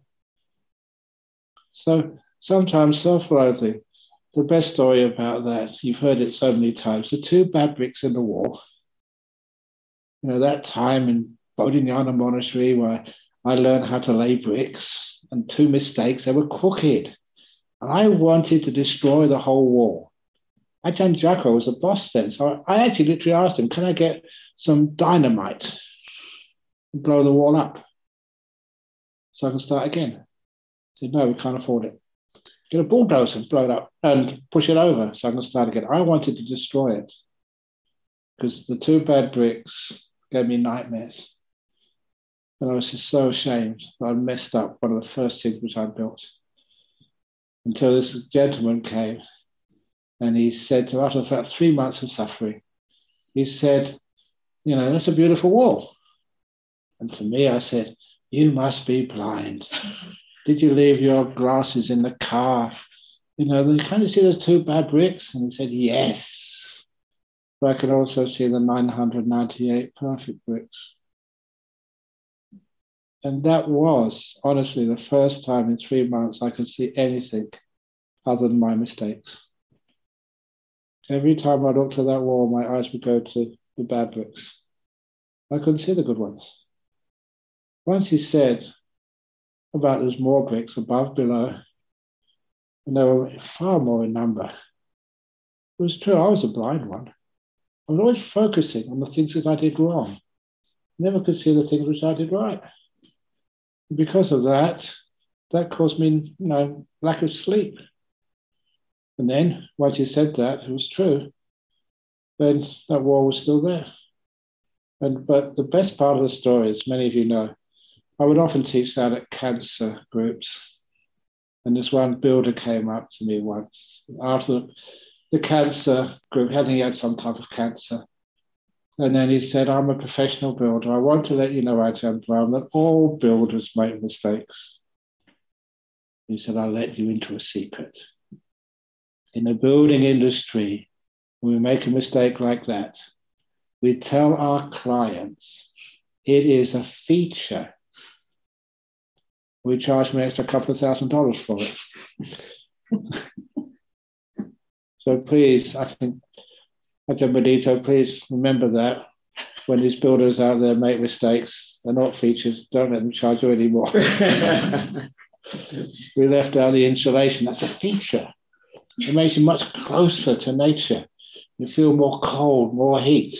So sometimes self-loathing. The best story about that, you've heard it so many times, the two bad bricks in the wall. You know, that time in Bodhinyana Monastery where I learned how to lay bricks and two mistakes, they were crooked. And I wanted to destroy the whole wall. Ajahn Jagaro was the boss then. So I actually literally asked him, can I get some dynamite and blow the wall up so I can start again? He said, no, we can't afford it. Get a bulldozer and blow it up and push it over so I can start again. I wanted to destroy it because the two bad bricks gave me nightmares. And I was just so ashamed that I messed up one of the first things which I built. Until this gentleman came and he said to after about three months of suffering, he said, You know, that's a beautiful wall. And to me, I said, You must be blind. Did you leave your glasses in the car? You know, can you see those two bad bricks? And he said, Yes. But I can also see the 998 perfect bricks. And that was honestly the first time in three months I could see anything other than my mistakes. Every time I looked at that wall, my eyes would go to the bad books. I couldn't see the good ones. Once he said about there's more bricks above, below, and they were far more in number. It was true, I was a blind one. I was always focusing on the things that I did wrong. Never could see the things which I did right because of that, that caused me, you know, lack of sleep. And then once he said that, it was true, then that wall was still there. And but the best part of the story, as many of you know, I would often teach that at cancer groups. And this one builder came up to me once after the, the cancer group, I think he had some type of cancer. And then he said, I'm a professional builder. I want to let you know, Ajahn Brahm, that all builders make mistakes. He said, I'll let you into a secret. In the building industry, when we make a mistake like that, we tell our clients it is a feature. We charge them an extra couple of thousand dollars for it. [laughs] so please, I think Ajahn Benito, please remember that when these builders out there make mistakes, they're not features, don't let them charge you anymore. [laughs] we left out the insulation, that's a feature. It makes you much closer to nature. You feel more cold, more heat.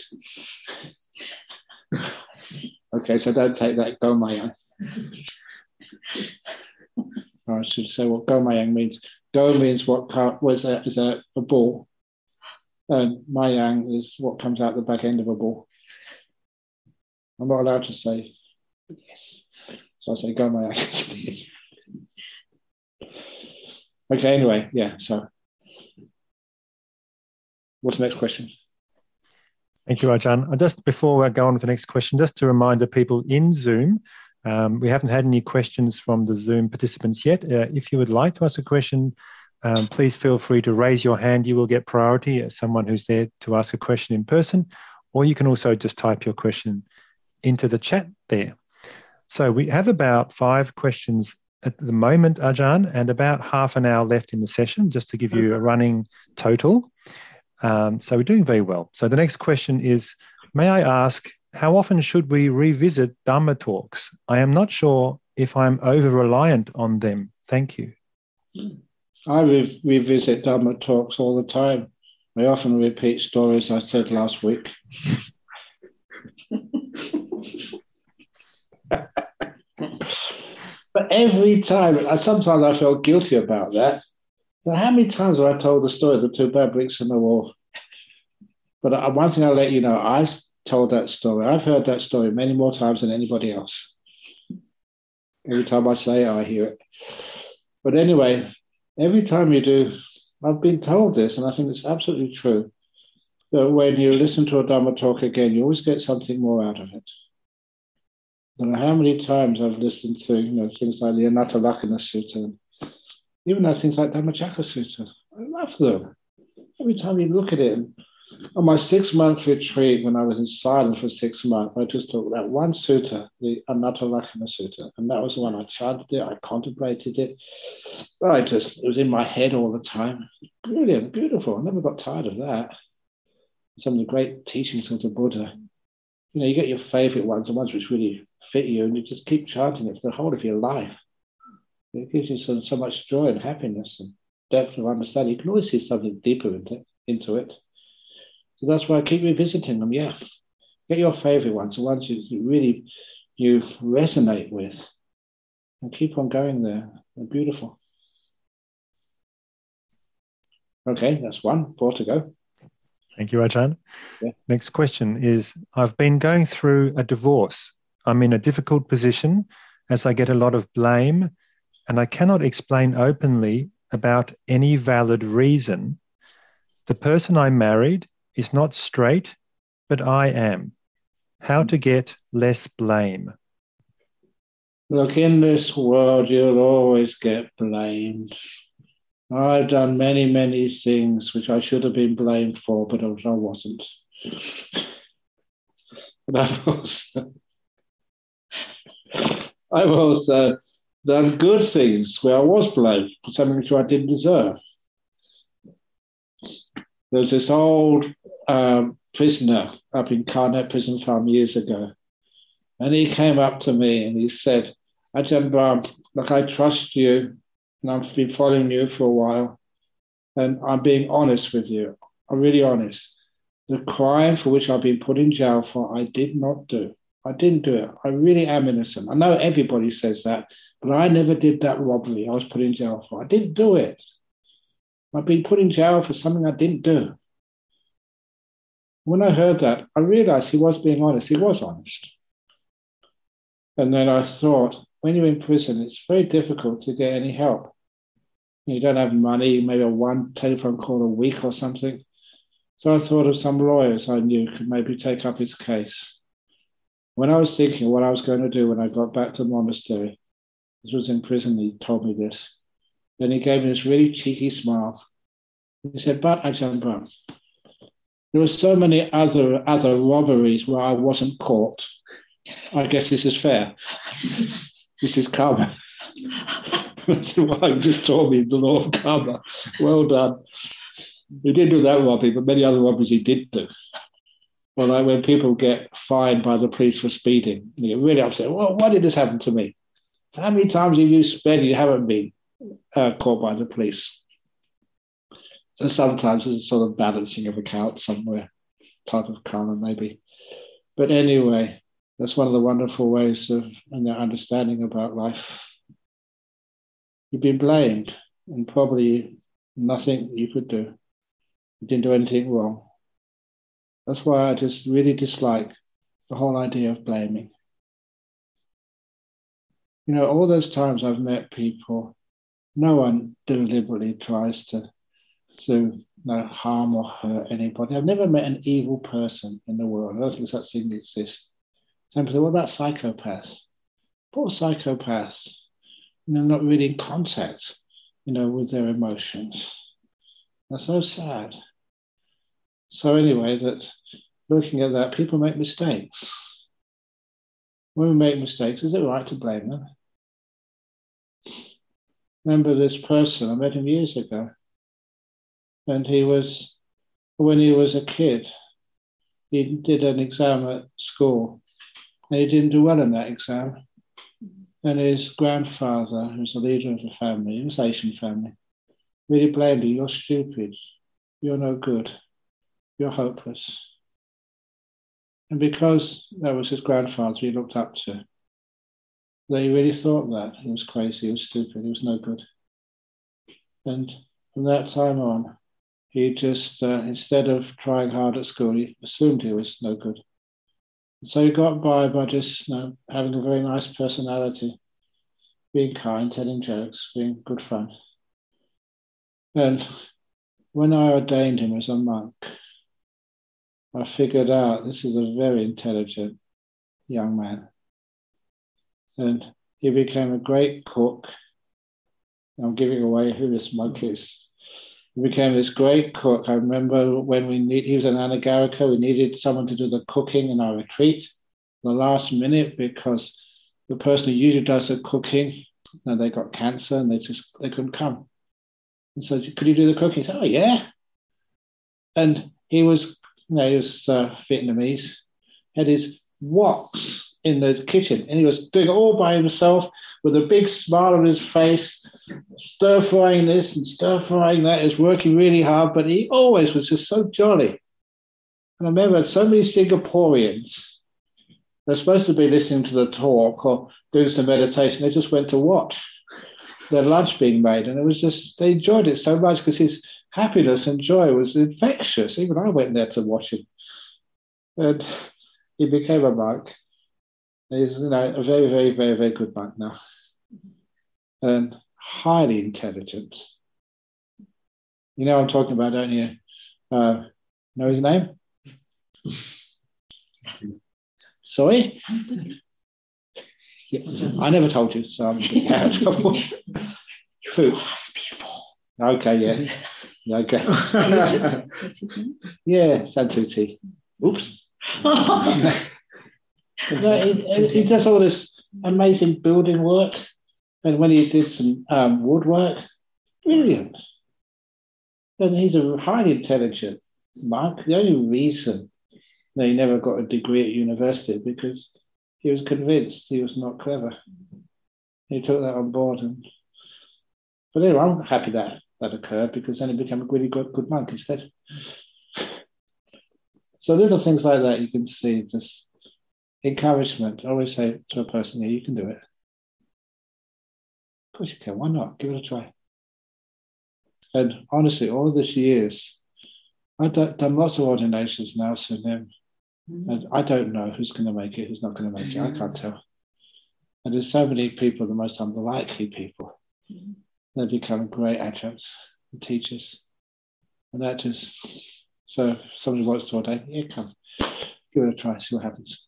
okay, so don't take that go, gomayang. I should say what go gomayang means. Go means what was a, is a, a ball and Mayang is what comes out the back end of a ball. I'm not allowed to say yes. So I say go Mayang. [laughs] okay, anyway, yeah, so what's the next question? Thank you, Ajahn. Just before we go on with the next question, just to remind the people in Zoom Um, we haven't had any questions from the Zoom participants yet. Uh, if you would like to ask a question, um, please feel free to raise your hand. You will get priority as someone who's there to ask a question in person, or you can also just type your question into the chat there. So we have about five questions at the moment, Ajahn, and about half an hour left in the session, just to give you a running total. Um, so we're doing very well. So the next question is May I ask, how often should we revisit Dhamma talks? I am not sure if I'm over reliant on them. Thank you. I re- revisit Dhamma talks all the time. I often repeat stories I said last week. [laughs] but every time, sometimes I feel guilty about that. So how many times have I told the story of the two bad bricks in the wall? But uh, one thing I'll let you know, I've told that story. I've heard that story many more times than anybody else. Every time I say it, I hear it. But anyway, every time you do, I've been told this, and I think it's absolutely true, that when you listen to a Dhamma talk again, you always get something more out of it. I don't know how many times I've listened to you know things like the Anatta Sutta, even though things like Dhammacakka Sutta. I love them. Every time you look at it, on my six month retreat, when I was in silence for six months, I just took that one sutta, the Anattalakkhana Sutta, and that was the one I chanted it, I contemplated it. I just, it was in my head all the time. Brilliant, beautiful. I never got tired of that. Some of the great teachings of the Buddha. You know, you get your favorite ones, the ones which really fit you, and you just keep chanting it for the whole of your life. It gives you so, so much joy and happiness and depth of understanding. You can always see something deeper into, into it. So that's why I keep revisiting them. Yes, get your favorite ones, the ones you really you resonate with, and keep on going there. They're beautiful. Okay, that's one. Four to go. Thank you, Ajahn. Yeah. Next question is I've been going through a divorce. I'm in a difficult position as I get a lot of blame and I cannot explain openly about any valid reason. The person I married is not straight, but I am. How to get less blame. Look, in this world, you'll always get blamed. I've done many, many things which I should have been blamed for, but I wasn't. [laughs] I've also, I've also done good things where I was blamed for something which I didn't deserve. There's this old um, prisoner up in Karnet Prison Farm years ago. And he came up to me and he said, Ajahn Brahm, like I trust you and I've been following you for a while. And I'm being honest with you. I'm really honest. The crime for which I've been put in jail for, I did not do. I didn't do it. I really am innocent. I know everybody says that, but I never did that robbery I was put in jail for. I didn't do it. I've been put in jail for something I didn't do when I heard that, I realized he was being honest. He was honest. And then I thought, when you're in prison, it's very difficult to get any help. You don't have money, maybe one telephone call a week or something. So I thought of some lawyers I knew could maybe take up his case. When I was thinking what I was going to do when I got back to the monastery, this was in prison, he told me this. Then he gave me this really cheeky smile. He said, But Ajahn Brahm, there were so many other other robberies where I wasn't caught. I guess this is fair. this is karma. That's why just told me the law of karma. Well done. He did do that robbery, but many other robberies he did do. Well, like when people get fined by the police for speeding, they get really upset. Well, why did this happen to me? How many times have you sped and you haven't been uh, caught by the police? So sometimes there's a sort of balancing of accounts somewhere, type of karma maybe. But anyway, that's one of the wonderful ways of and understanding about life. You've been blamed, and probably nothing you could do. You didn't do anything wrong. That's why I just really dislike the whole idea of blaming. You know, all those times I've met people, no one deliberately tries to to no harm or hurt anybody. I've never met an evil person in the world. I don't think such thing exists. People, what about psychopaths? Poor psychopaths. And they're not really in contact, you know, with their emotions. That's so sad. So anyway, that looking at that, people make mistakes. When we make mistakes, is it right to blame them? Remember this person, I met him years ago. And he was, when he was a kid, he did an exam at school and he didn't do well in that exam. And his grandfather, who was the leader of the family, it was Asian family, really blamed him. You're stupid. You're no good. You're hopeless. And because that was his grandfather he looked up to, they really thought that. He was crazy, he was stupid, he was no good. And from that time on, he just, uh, instead of trying hard at school, he assumed he was no good. So he got by by just you know, having a very nice personality, being kind, telling jokes, being good fun. And when I ordained him as a monk, I figured out this is a very intelligent young man. And he became a great cook. I'm giving away who this monk is. He became this great cook. I remember when we need, he was an Anagarika, we needed someone to do the cooking in our retreat the last minute because the person who usually does the cooking, and they got cancer and they just they couldn't come. And so could you do the cooking? Said, Oh yeah. And he was, you know, he was uh, Vietnamese, had his woks in the kitchen and he was doing it all by himself with a big smile on his face, stir frying this and stir frying that. He was working really hard, but he always was just so jolly. And I remember so many Singaporeans, they're supposed to be listening to the talk or doing some meditation, they just went to watch their lunch being made. And it was just, they enjoyed it so much because his happiness and joy was infectious. Even I went there to watch him. And he became a monk. He's you know, a very, very, very, very good monk now. And highly intelligent. You know I'm talking about, don't you? Uh, know his name? Sorry? Yeah, I never told you, so I'm out of trouble. Two. Okay, yeah. Okay. [laughs] yeah, Santuti. Oops. [laughs] no, he, he, does all this amazing building work. And when he did some um, woodwork, brilliant. And he's a highly intelligent monk. The only reason that he never got a degree at university because he was convinced he was not clever. He took that on board. And, but anyway, I'm happy that that occurred because then he became a really good, good monk instead. So little things like that you can see just encouragement. I always say to a person, yeah, you can do it. Of course you can. Why not? Give it a try. And honestly, all this years, I've done lots of ordinations now, so then, mm. and I don't know who's going to make it, who's not going to make it. I can't mm. tell. And there's so many people, the most unlikely people, mm. they become great Ajahns and teachers. And that is so if somebody wants to ordain, yeah, come, give it a try, see what happens.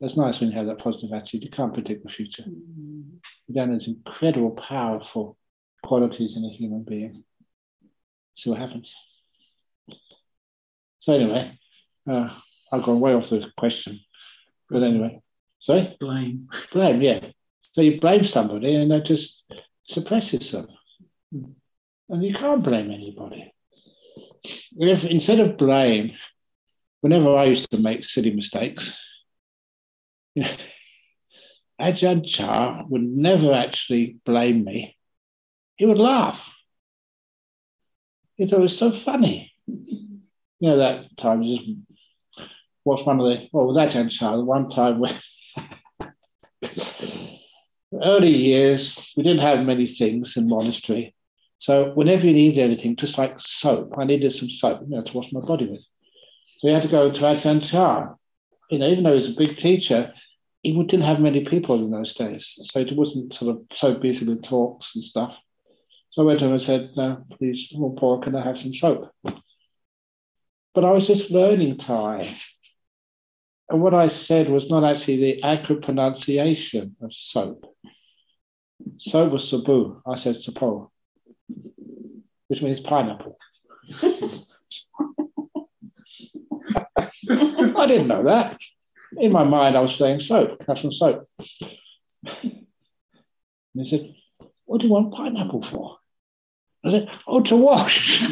It's nice when you have that positive attitude. You can't predict the future. Mm. Then there's incredible, powerful qualities in a human being. See what happens. So anyway, uh, I've gone way off the question. But anyway, sorry? Blame. Blame, yeah. So you blame somebody and that just suppresses them. And you can't blame anybody. If instead of blame, whenever I used to make silly mistakes, [laughs] Ajahn Chah would never actually blame me. He would laugh. He thought it was so funny. You know, that time, just was one of the, well, with Ajahn Chah, the one time when [laughs] early years, we didn't have many things in monastery. So whenever you needed anything, just like soap, I needed some soap, you know, to wash my body with. So you had to go to Ajahn Chah. You know, even though he was a big teacher, he didn't have many people in those days, so it wasn't sort of so busy with talks and stuff. So I went to him and said, no, please, Paul, can I have some soap? But I was just learning Thai. and what I said was not actually the accurate pronunciation of soap. Soap was sabu. I said sapo, which means pineapple. [laughs] I didn't know that. In my mind, I was saying soap, have some soap. And he said, What do you want pineapple for? I said, Oh, to wash.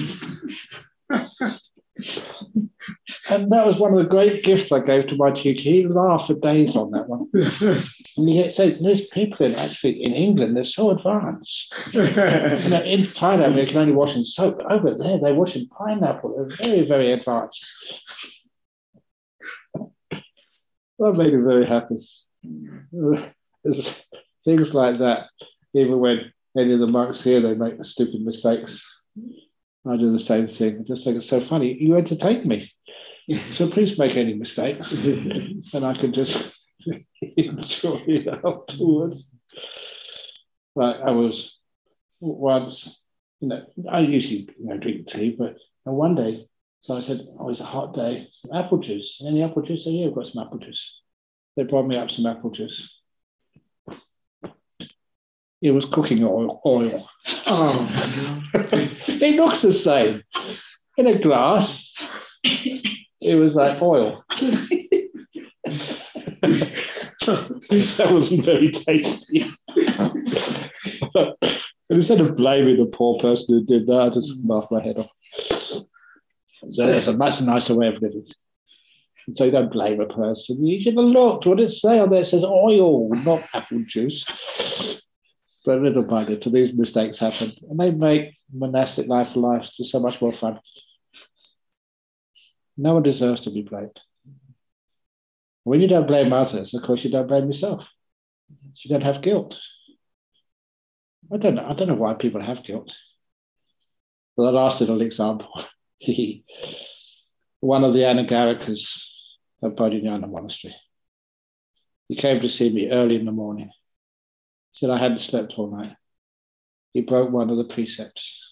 and that was one of the great gifts I gave to my teacher. He laughed for days on that one. and he said, There's people in, actually in England, they're so advanced. you know, in Thailand, they can only wash in soap. Over there, they wash in pineapple. They're very, very advanced. That made him very happy. Mm. Things like that, even when any of the monks here, they make stupid mistakes. I do the same thing. I just think it's so funny. You entertain me. So please make any mistakes. [laughs] and I can just [laughs] enjoy it afterwards. Like I was once, you know, I usually you know, drink tea, but one day, so I said, Oh, it's a hot day, some apple juice. Any apple juice? Oh, yeah, I've got some apple juice. They brought me up some apple juice. It was cooking oil. oil. Oh, [laughs] it looks the same in a glass. It was like oil. [laughs] that wasn't very tasty. [laughs] instead of blaming the poor person who did that, I just laughed my head off. So there's a much nicer way of living. So you don't blame a person. You should have looked. What it say on there? It says oil, not apple juice. But little by little, these mistakes happen. And they make monastic life life just so much more fun. No one deserves to be blamed. When you don't blame others, of course, you don't blame yourself. You don't have guilt. I don't know. I don't know why people have guilt. But the last little example, [laughs] one of the Anagarikas at Bodhinyana Monastery, he came to see me early in the morning. He said I hadn't slept all night. He broke one of the precepts.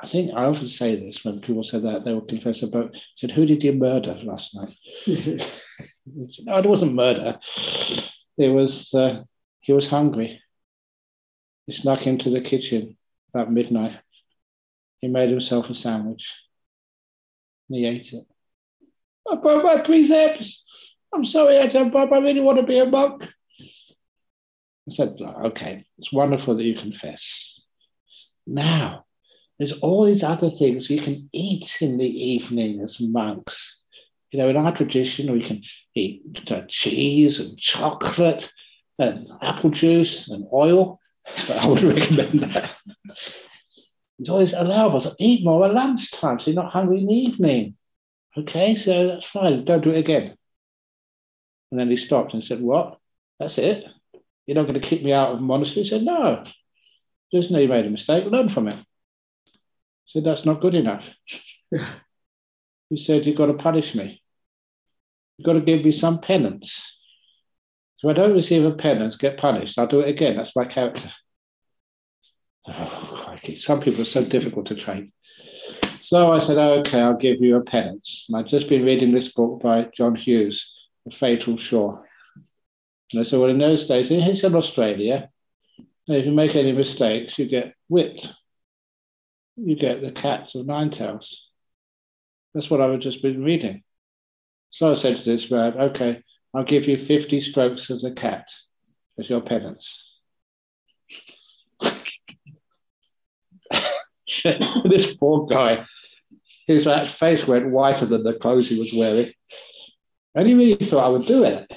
I think I often say this when people say that they will confess about. Said, "Who did you murder last night?" [laughs] no, it wasn't murder. It was uh, he was hungry. He snuck into the kitchen about midnight. He made himself a sandwich. And he ate it. Broke my precepts. I'm sorry, I don't, I really want to be a monk. I said, okay, it's wonderful that you confess. Now, there's all these other things we can eat in the evening as monks. You know, in our tradition, we can eat uh, cheese and chocolate and apple juice and oil. [laughs] I would recommend that. It's always allowable to eat more at lunchtime so you're not hungry in the evening. Okay, so that's fine. Don't do it again. And then he stopped and said, What? That's it? You're not going to kick me out of the monastery? He said, No. Just know you made a mistake. Learn from it said, That's not good enough. [laughs] he said, You've got to punish me. You've got to give me some penance. So I don't receive a penance, get punished. I'll do it again. That's my character. Oh, some people are so difficult to train. So I said, oh, okay, I'll give you a penance. And I've just been reading this book by John Hughes, The Fatal Shore. And I said, well, in those days, he's in Australia. If you make any mistakes, you get whipped you get the cats of nine tails. That's what I've just been reading. So I said to this man, okay, I'll give you 50 strokes of the cat as your penance. [laughs] this poor guy, his that face went whiter than the clothes he was wearing. And he really thought I would do it.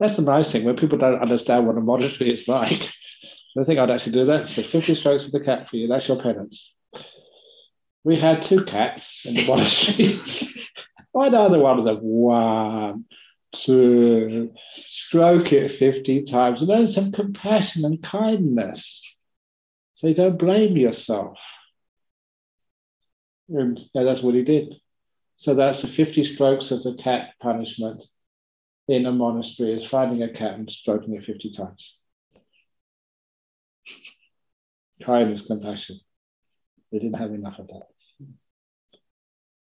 That's the nice thing when people don't understand what a monastery is like. They think I'd actually do that. So 50 strokes of the cat for you, that's your penance we had two cats in [laughs] the monastery. I'd either one of them, one, two, stroke it 50 times, and learn some compassion and kindness. So you don't blame yourself. And that's what he did. So that's the 50 strokes of the cat punishment in a monastery is finding a cat and stroking it 50 times. Kindness, compassion. They didn't have enough of that.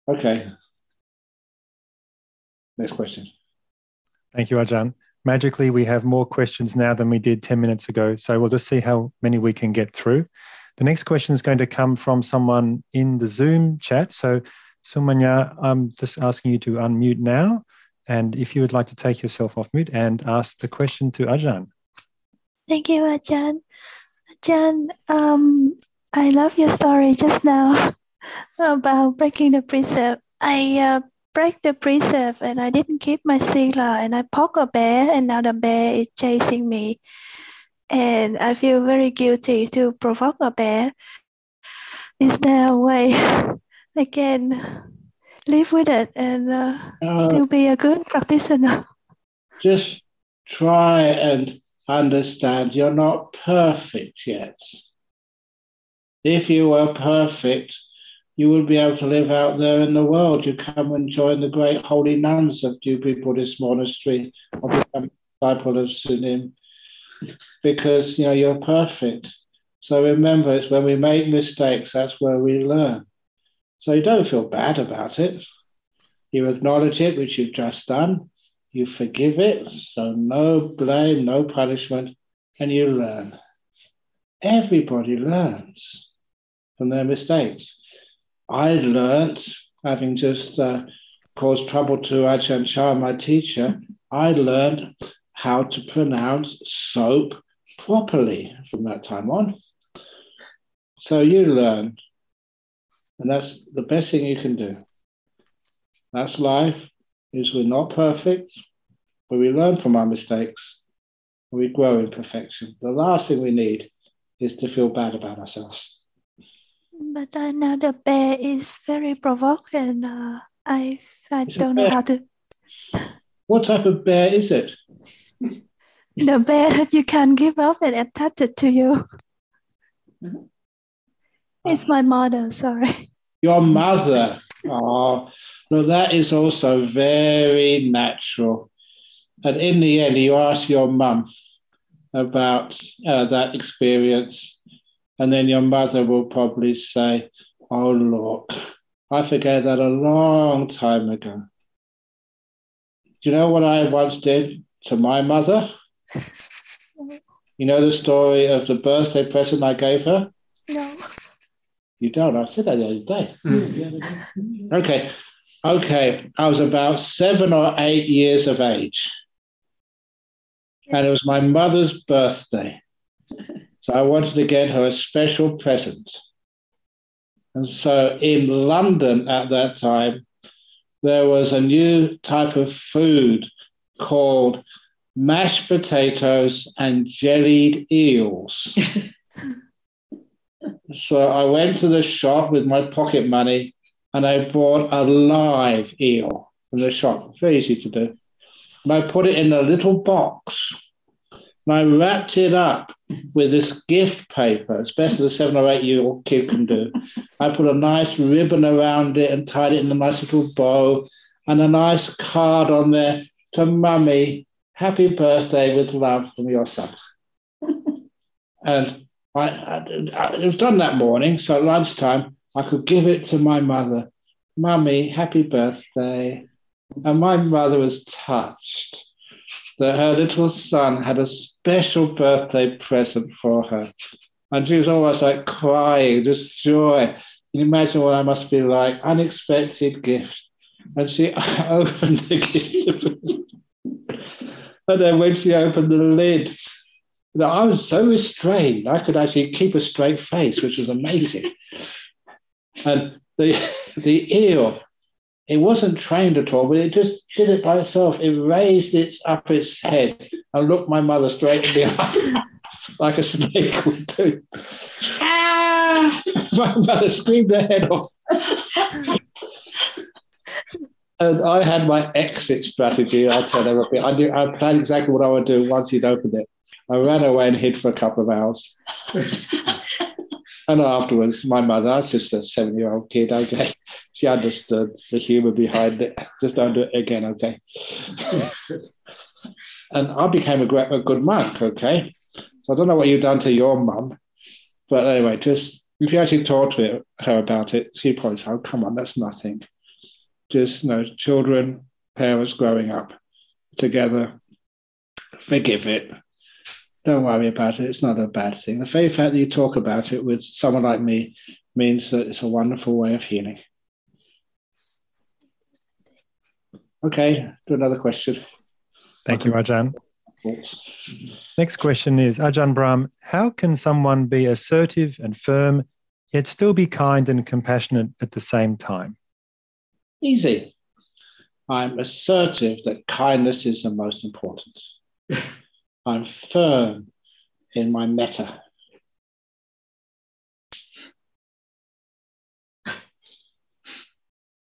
Okay. Next question. Thank you, Ajahn. Magically, we have more questions now than we did 10 minutes ago. So we'll just see how many we can get through. The next question is going to come from someone in the Zoom chat. So, Sumanya, I'm just asking you to unmute now. And if you would like to take yourself off mute and ask the question to Ajahn. Thank you, Ajahn. Ajahn, um, I love your story just now [laughs] about breaking the precept. I uh, break the precept and I didn't keep my sila and I poke a bear and now the bear is chasing me. And I feel very guilty to provoke a bear. Is there a way [laughs] I can live with it and uh, uh, still be a good practitioner? Just try and understand you're not perfect yet. If you were perfect, you would be able to live out there in the world. You come and join the great holy nuns of Newbury Buddhist Monastery or become a disciple of Sunim because you know you're perfect. So remember, it's when we make mistakes that's where we learn. So you don't feel bad about it. You acknowledge it, which you've just done. You forgive it, so no blame, no punishment, and you learn. Everybody learns from their mistakes. I learned, having just uh, caused trouble to Ajahn Chah, my teacher, I learned how to pronounce soap properly from that time on. So you learn, and that's the best thing you can do. That's life. Is we're not perfect, but we learn from our mistakes. We grow in perfection. The last thing we need is to feel bad about ourselves. But another bear is very provoking. Uh, I I it's don't know how to. What type of bear is it? The that you can't give up and attach it to you. It's my mother. Sorry. Your mother. Oh, no, that is also very natural. And in the end, you ask your mum about uh, that experience and then your mother will probably say, Oh, look, I forgave that a long time ago. Do you know what I once did to my mother? [laughs] You know the story of the birthday present I gave her? No. You don't? I said that the other day. Mm. okay. Okay. I was about seven or eight years of age. And it was my mother's birthday. So I wanted to get her a special present. And so in London at that time, there was a new type of food called mashed potatoes and jellied eels. [laughs] so I went to the shop with my pocket money and I bought a live eel from the shop. Very easy to do. And I put it in a little box and I wrapped it up with this gift paper, It's best as a seven or eight year old kid can do. I put a nice ribbon around it and tied it in a nice little bow and a nice card on there to Mummy, happy birthday with love from your son. [laughs] and I, I, it was done that morning, so at lunchtime I could give it to my mother. Mummy, happy birthday. And my mother was touched that her little son had a special birthday present for her. And she was almost like crying, just joy. Can you imagine what I must be like? Unexpected gift. And she [laughs] opened the gift. And then when she opened the lid, know, I was so restrained, I could actually keep a straight face, which was amazing. [laughs] And the, the eel it wasn't trained at all, but it just did it by itself. It raised its up its head and looked my mother straight in the [laughs] eye, like a snake would do. Ah! [laughs] My mother screamed her head off. And I had my exit strategy. I'll tell everybody. I knew I planned exactly what I would do once he'd opened it. I ran away and hid for a couple of hours. [laughs] and afterwards, my mother, I was just a seven-year-old kid. Okay, she understood the humor behind it. Just don't do it again, okay? [laughs] and I became a, great, a good monk, okay? So I don't know what you've done to your mum, but anyway, just if you actually talk to her about it, she probably say, oh, come on, that's nothing. Just, you know, children parents growing up together. Forgive it. Don't worry about it. It's not a bad thing. The very fact that you talk about it with someone like me means that it's a wonderful way of healing. Okay, do another question. Thank you, Ajahn. Next question is Ajahn Brahm, how can someone be assertive and firm, yet still be kind and compassionate at the same time? Easy. I'm assertive that kindness is the most important. [laughs] I'm firm in my metta.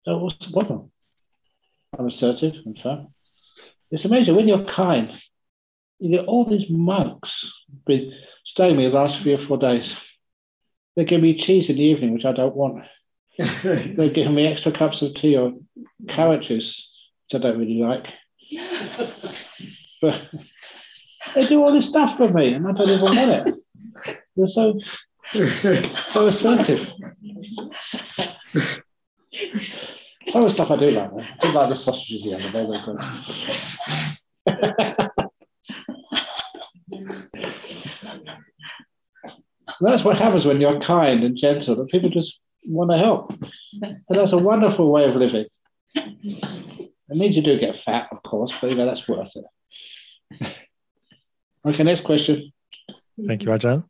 So what's the problem? I'm assertive and firm. It's amazing when you're kind, you get all these monks been staying with me the last three or four days. They give me cheese in the evening, which I don't want. [laughs] They're giving me extra cups of tea or carrot juice, which I don't really like. but they do all this stuff for me, and I don't even want it. They're so so assertive. Some of the stuff I do like. I like the sausages the other day. They're good. [laughs] that's what happens when you're kind and gentle, and people just want to help. And that's a wonderful way of living. It means you do get fat, of course, but you know that's worth it. [laughs] okay, next question. Thank you, Ajahn.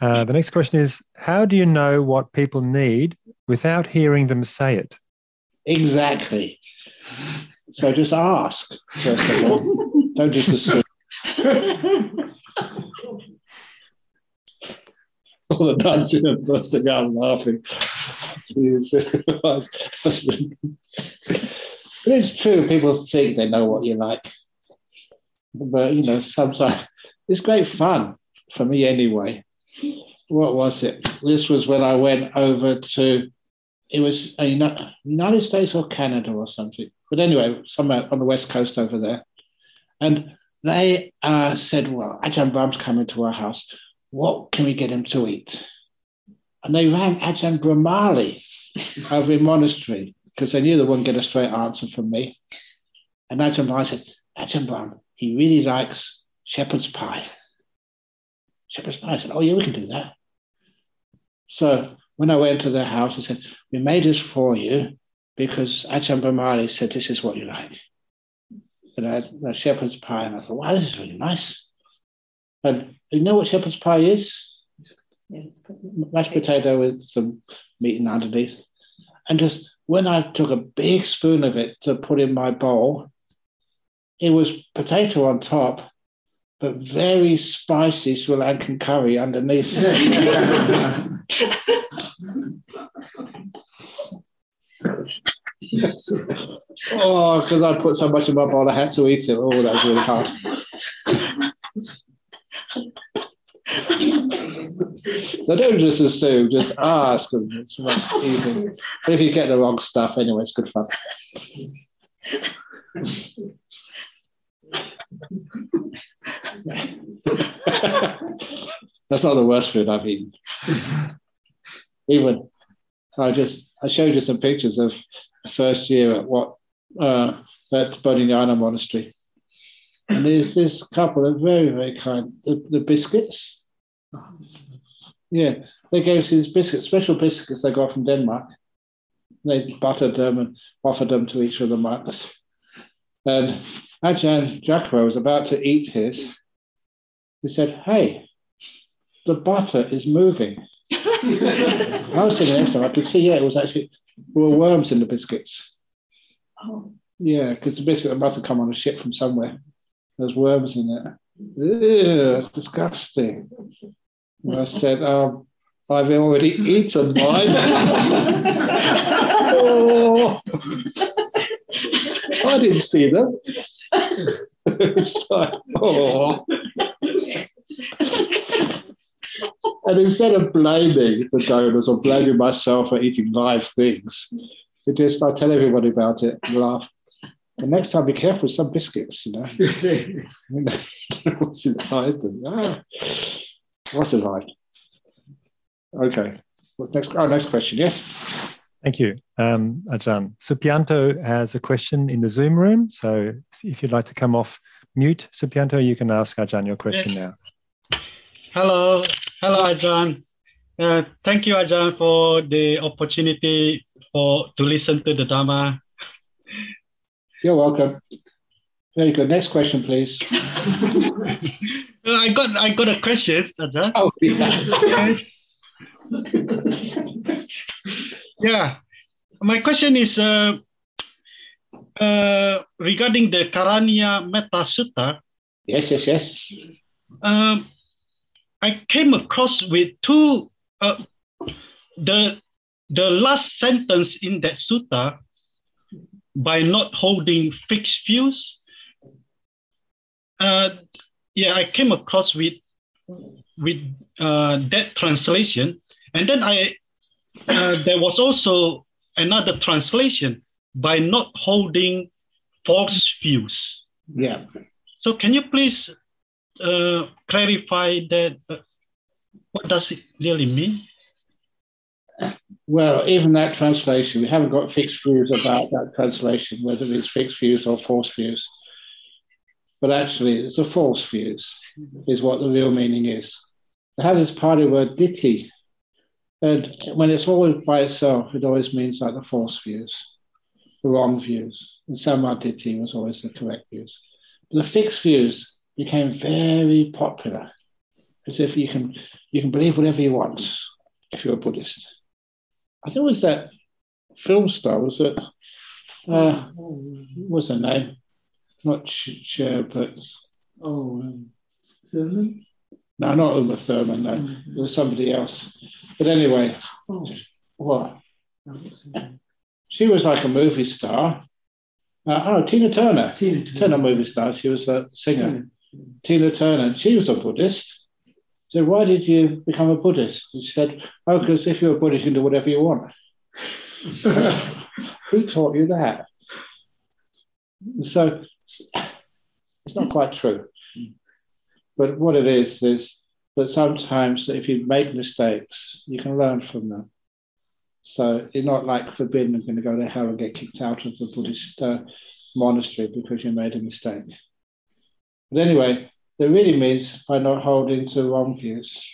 Uh, the next question is How do you know what people need without hearing them say it? Exactly. So just ask, first of all. [laughs] Don't just assume. [laughs] all the dancing and busting out laughing. [laughs] it's true, people think they know what you like. But, you know, sometimes it's great fun for me anyway. What was it? This was when I went over to, it was a United States or Canada or something. But anyway, somewhere on the West Coast over there. And they uh, said, well, Ajahn Brahm's coming to our house what can we get him to eat? And they rang Ajahn Brahmali [laughs] over in monastery because they knew they wouldn't get a straight answer from me. And Ajahn Brahmali said, Ajahn Brahm, he really likes shepherd's pie. Shepherd's pie. I said, oh yeah, we can do that. So when I went to their house, I said, we made this for you because Ajahn Brahmali said, this is what you like. And I had a shepherd's pie, and I thought, wow, this is really nice. And you know what shepherd's pie is? Yeah, Mashed potato with some meat in underneath. And just when I took a big spoon of it to put in my bowl, it was potato on top, but very spicy Sri Lankan curry underneath. [laughs] oh, because I put so much in my bowl, I had to eat it. Oh, that was really hard [laughs] so don't just assume, just ask, it's much easier. But if you get the wrong stuff, anyway, it's good fun. That's not the worst food I've eaten. Even I just I showed you some pictures of the first year at what uh, at Bodhinyana Monastery. And there's this couple, they're very, very kind. The, the biscuits. Yeah, they gave us these biscuits, special biscuits they got from Denmark. They buttered them and offered them to each of the monks. And Ajahn Jagaro was about to eat his. He said, Hey, the butter is moving. [laughs] I was sitting next to him. I could see, yeah, it was actually, there were worms in the biscuits. Oh. Yeah, because the biscuit must have come on a ship from somewhere. There's worms in it. It's disgusting. And I said, um, I've already eaten mine. oh. I didn't see them. it's like, oh. and instead of blaming the donors or blaming myself for eating live things, it just I tell everybody about it laugh. And next time, be careful with some biscuits, you know. [laughs] What's inside them? Ah. What's inside? Okay. Well, next, oh, next question. Yes. Thank you, um, Ajahn. Supianto has a question in the Zoom room. So if you'd like to come off mute, Supianto, you can ask Ajahn your question yes. now. Hello, hello, Ajahn. Uh, thank you, Ajahn, for the opportunity for to listen to the Dharma. You're welcome. Very good. Next question, please. I got I got a question, Ajahn. Oh, yeah. yes. yeah. My question is uh, uh, regarding the Karaniya Metta Sutta. Yes, yes, yes. Um, I came across with two. Uh, the the last sentence in that sutta, by not holding fixed views. Uh, yeah, I came across with with uh, that translation, and then I uh, there was also another translation by not holding false views. Yeah. So can you please uh, clarify that? Uh, what does it really mean? Well, even that translation, we haven't got fixed views about that translation, whether it's fixed views or false views. But actually, it's a false views, is what the real meaning is. It has this Pali word ditthi, and when it's always by itself, it always means like the false views, the wrong views. And sammaditthi was always the correct views. But the fixed views became very popular, as if you can you can believe whatever you want if you're a Buddhist. I think it was that film star, was it? Uh, what's her name? Not Cher, but oh, um, Thurman. No, not Uma Thurman. No, it was somebody else. But anyway, oh. what? She was like a movie star. Uh, oh, Tina Turner. Tina Turner. Turner movie star. She was a singer. singer. Tina Turner. She was a Buddhist. So why did you become a Buddhist? She said, oh, because if you're a Buddhist, you can do whatever you want. [laughs] Who taught you that? So it's not quite true. But what it is, is that sometimes if you make mistakes, you can learn from them. So you're not like forbidden and going to go to hell and get kicked out of the Buddhist uh, monastery because you made a mistake. But anyway, it really means by not holding to wrong views.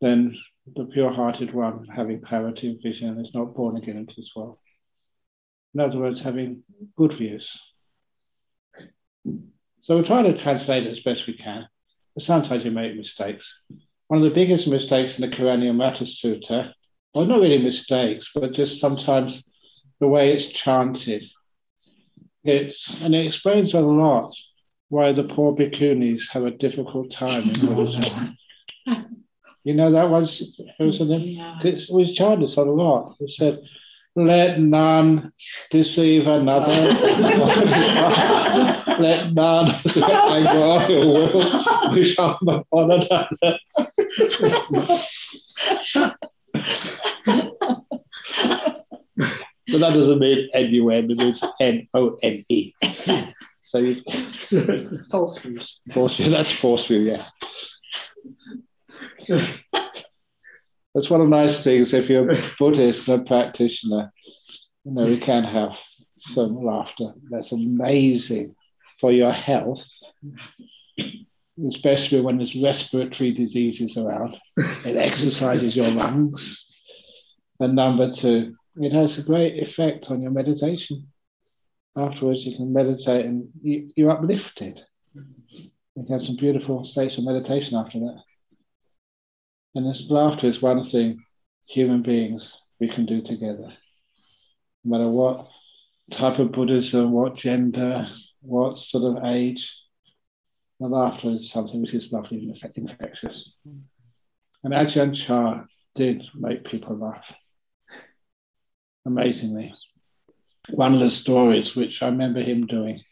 Then the pure-hearted one having clarity of vision is not born again into this world. In other words, having good views. So we're trying to translate it as best we can. But sometimes you make mistakes. One of the biggest mistakes in the Karaniya Metta Sutta, well, not really mistakes, but just sometimes the way it's chanted. It's and it explains a lot why the poor bhikkhunis have a difficult time in Buddhism. you know that was it was an, yeah. it's, we chanted this a lot. It said, "Let none deceive another. [laughs] Let none anger your will become upon another." but that doesn't mean N-U-N, it means N-O-N-E. So you, [laughs] false views. False view. That's false view. Yes. That's one of the nice things. If you're a Buddhist and a practitioner, you know you can have some laughter. That's amazing for your health, especially when there's respiratory diseases around. It exercises your lungs. And number two, it has a great effect on your meditation afterwards you can meditate and you, you're uplifted. You can have some beautiful states of meditation after that. And this laughter is one thing human beings we can do together. No matter what type of Buddhism, what gender, what sort of age, the laughter is something which is lovely and infectious. And Ajahn Chah did make people laugh. Amazingly one of the stories which I remember him doing.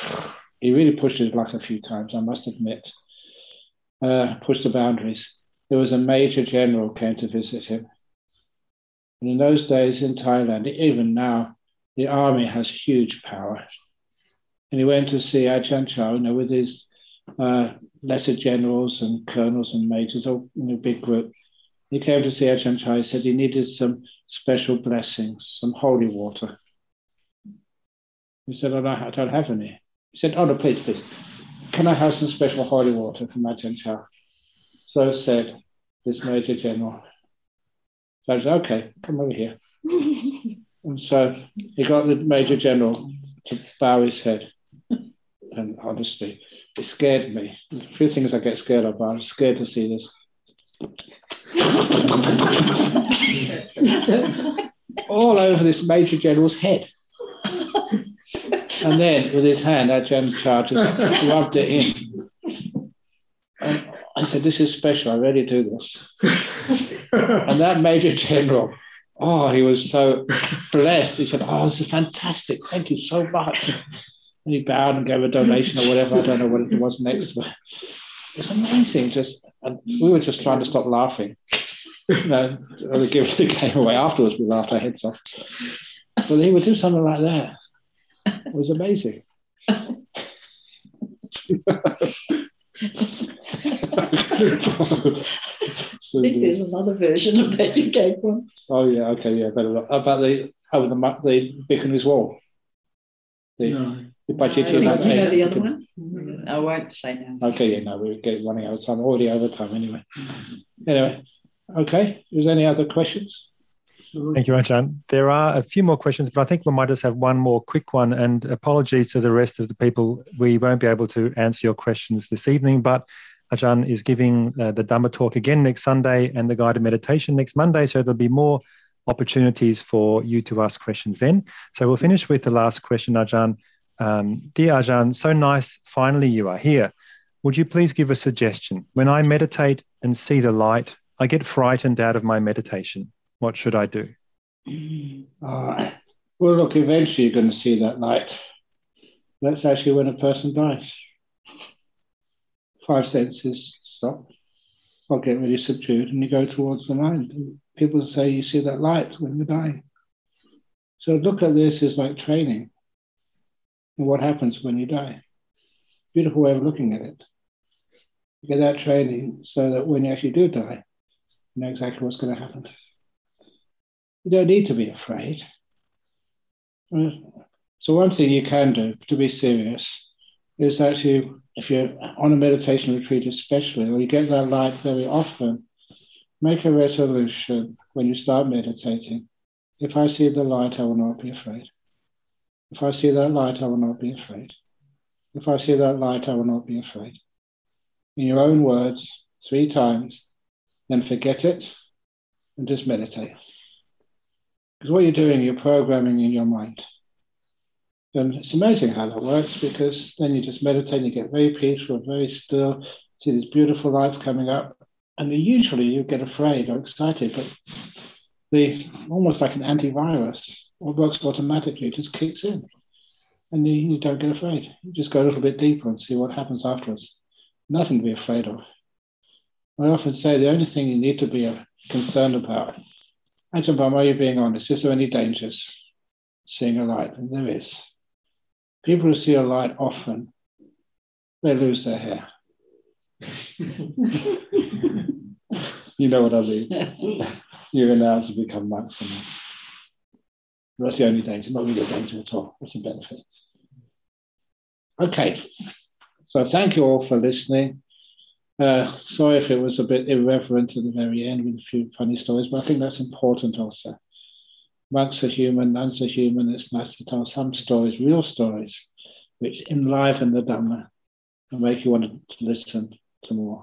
[sighs] He really pushed his luck a few times, I must admit. Uh, pushed the boundaries. There was a major general came to visit him. And in those days in Thailand, even now, the army has huge power. And he went to see Ajahn Chah, you know, with his uh, lesser generals and colonels and majors, all in a big group. He came to see Ajahn Chah. He said he needed some special blessings, some holy water. He said, oh, no, I don't have any. He said, oh, no, please, please. Can I have some special holy water for my Chow? So said this Major General. So I said, okay, come over here. [laughs] and so he got the Major General to bow his head. And honestly, it scared me. A few things I get scared of, but I'm scared to see this. [laughs] All over this Major General's head. And then with his hand, that Ajahn Chah just [laughs] rubbed it in. And I said, This is special. I really do this. and that Major General, oh, he was so blessed. He said, Oh, this is fantastic. Thank you so much. And he bowed and gave a donation or whatever. I don't know what it was next, but it was amazing. Just and we were just trying to stop laughing. You know, the gift came away afterwards. We laughed our heads off. But he would do something like that. It was amazing. [laughs] I think there's another version of that you gave one. Oh yeah, okay, yeah, better look. About the over the the bhikkhunis wall. The, No. the budget oh, Do you know the other one? I won't say now. Okay, yeah, no, we're getting running out of time. Already over time anyway. Anyway, okay. Is there any other questions? Thank you, Ajahn. There are a few more questions, but I think we might just have one more quick one. And apologies to the rest of the people. We won't be able to answer your questions this evening, but Ajahn is giving uh, the Dhamma talk again next Sunday and the guided meditation next Monday. So there'll be more opportunities for you to ask questions then. So we'll finish with the last question, Ajahn. Um, Dear Ajahn, so nice. Finally, you are here. Would you please give a suggestion? When I meditate and see the light, I get frightened out of my meditation. What should I do? [clears throat] Uh, well, look, eventually you're going to see that light. That's actually when a person dies. Five senses stop or get really subdued, and you go towards the mind. People say you see that light when you're dying. So look at this as like training. And what happens when you die? Beautiful way of looking at it. Get that training so that when you actually do die, you know exactly what's going to happen. You don't need to be afraid. So one thing you can do to be serious is actually, if you're on a meditation retreat especially, or you get that light very often, make a resolution when you start meditating. If I see the light, I will not be afraid. If I see that light, I will not be afraid. If I see that light, I will not be afraid. In your own words, three times, then forget it and just meditate. Because what you're doing, you're programming in your mind. And it's amazing how that works because then you just meditate you get very peaceful, very still, see these beautiful lights coming up. And usually you get afraid or excited, but the almost like an antivirus, what works automatically, it just kicks in. And you, you don't get afraid. You just go a little bit deeper and see what happens afterwards. Nothing to be afraid of. I often say the only thing you need to be concerned about, Ajahn Brahm, are you being honest? Is there any dangers seeing a light? And there is. People who see a light often, they lose their hair. [laughs] you know what I mean. You're allowed to become monks and nuns. That's the only danger, not really a danger at all. That's a benefit. Okay, so thank you all for listening. Uh, sorry if it was a bit irreverent at the very end with a few funny stories, but I think that's important also. Monks are human, nuns are human. It's nice to tell some stories, real stories, which enliven the Dhamma and make you want to listen to more.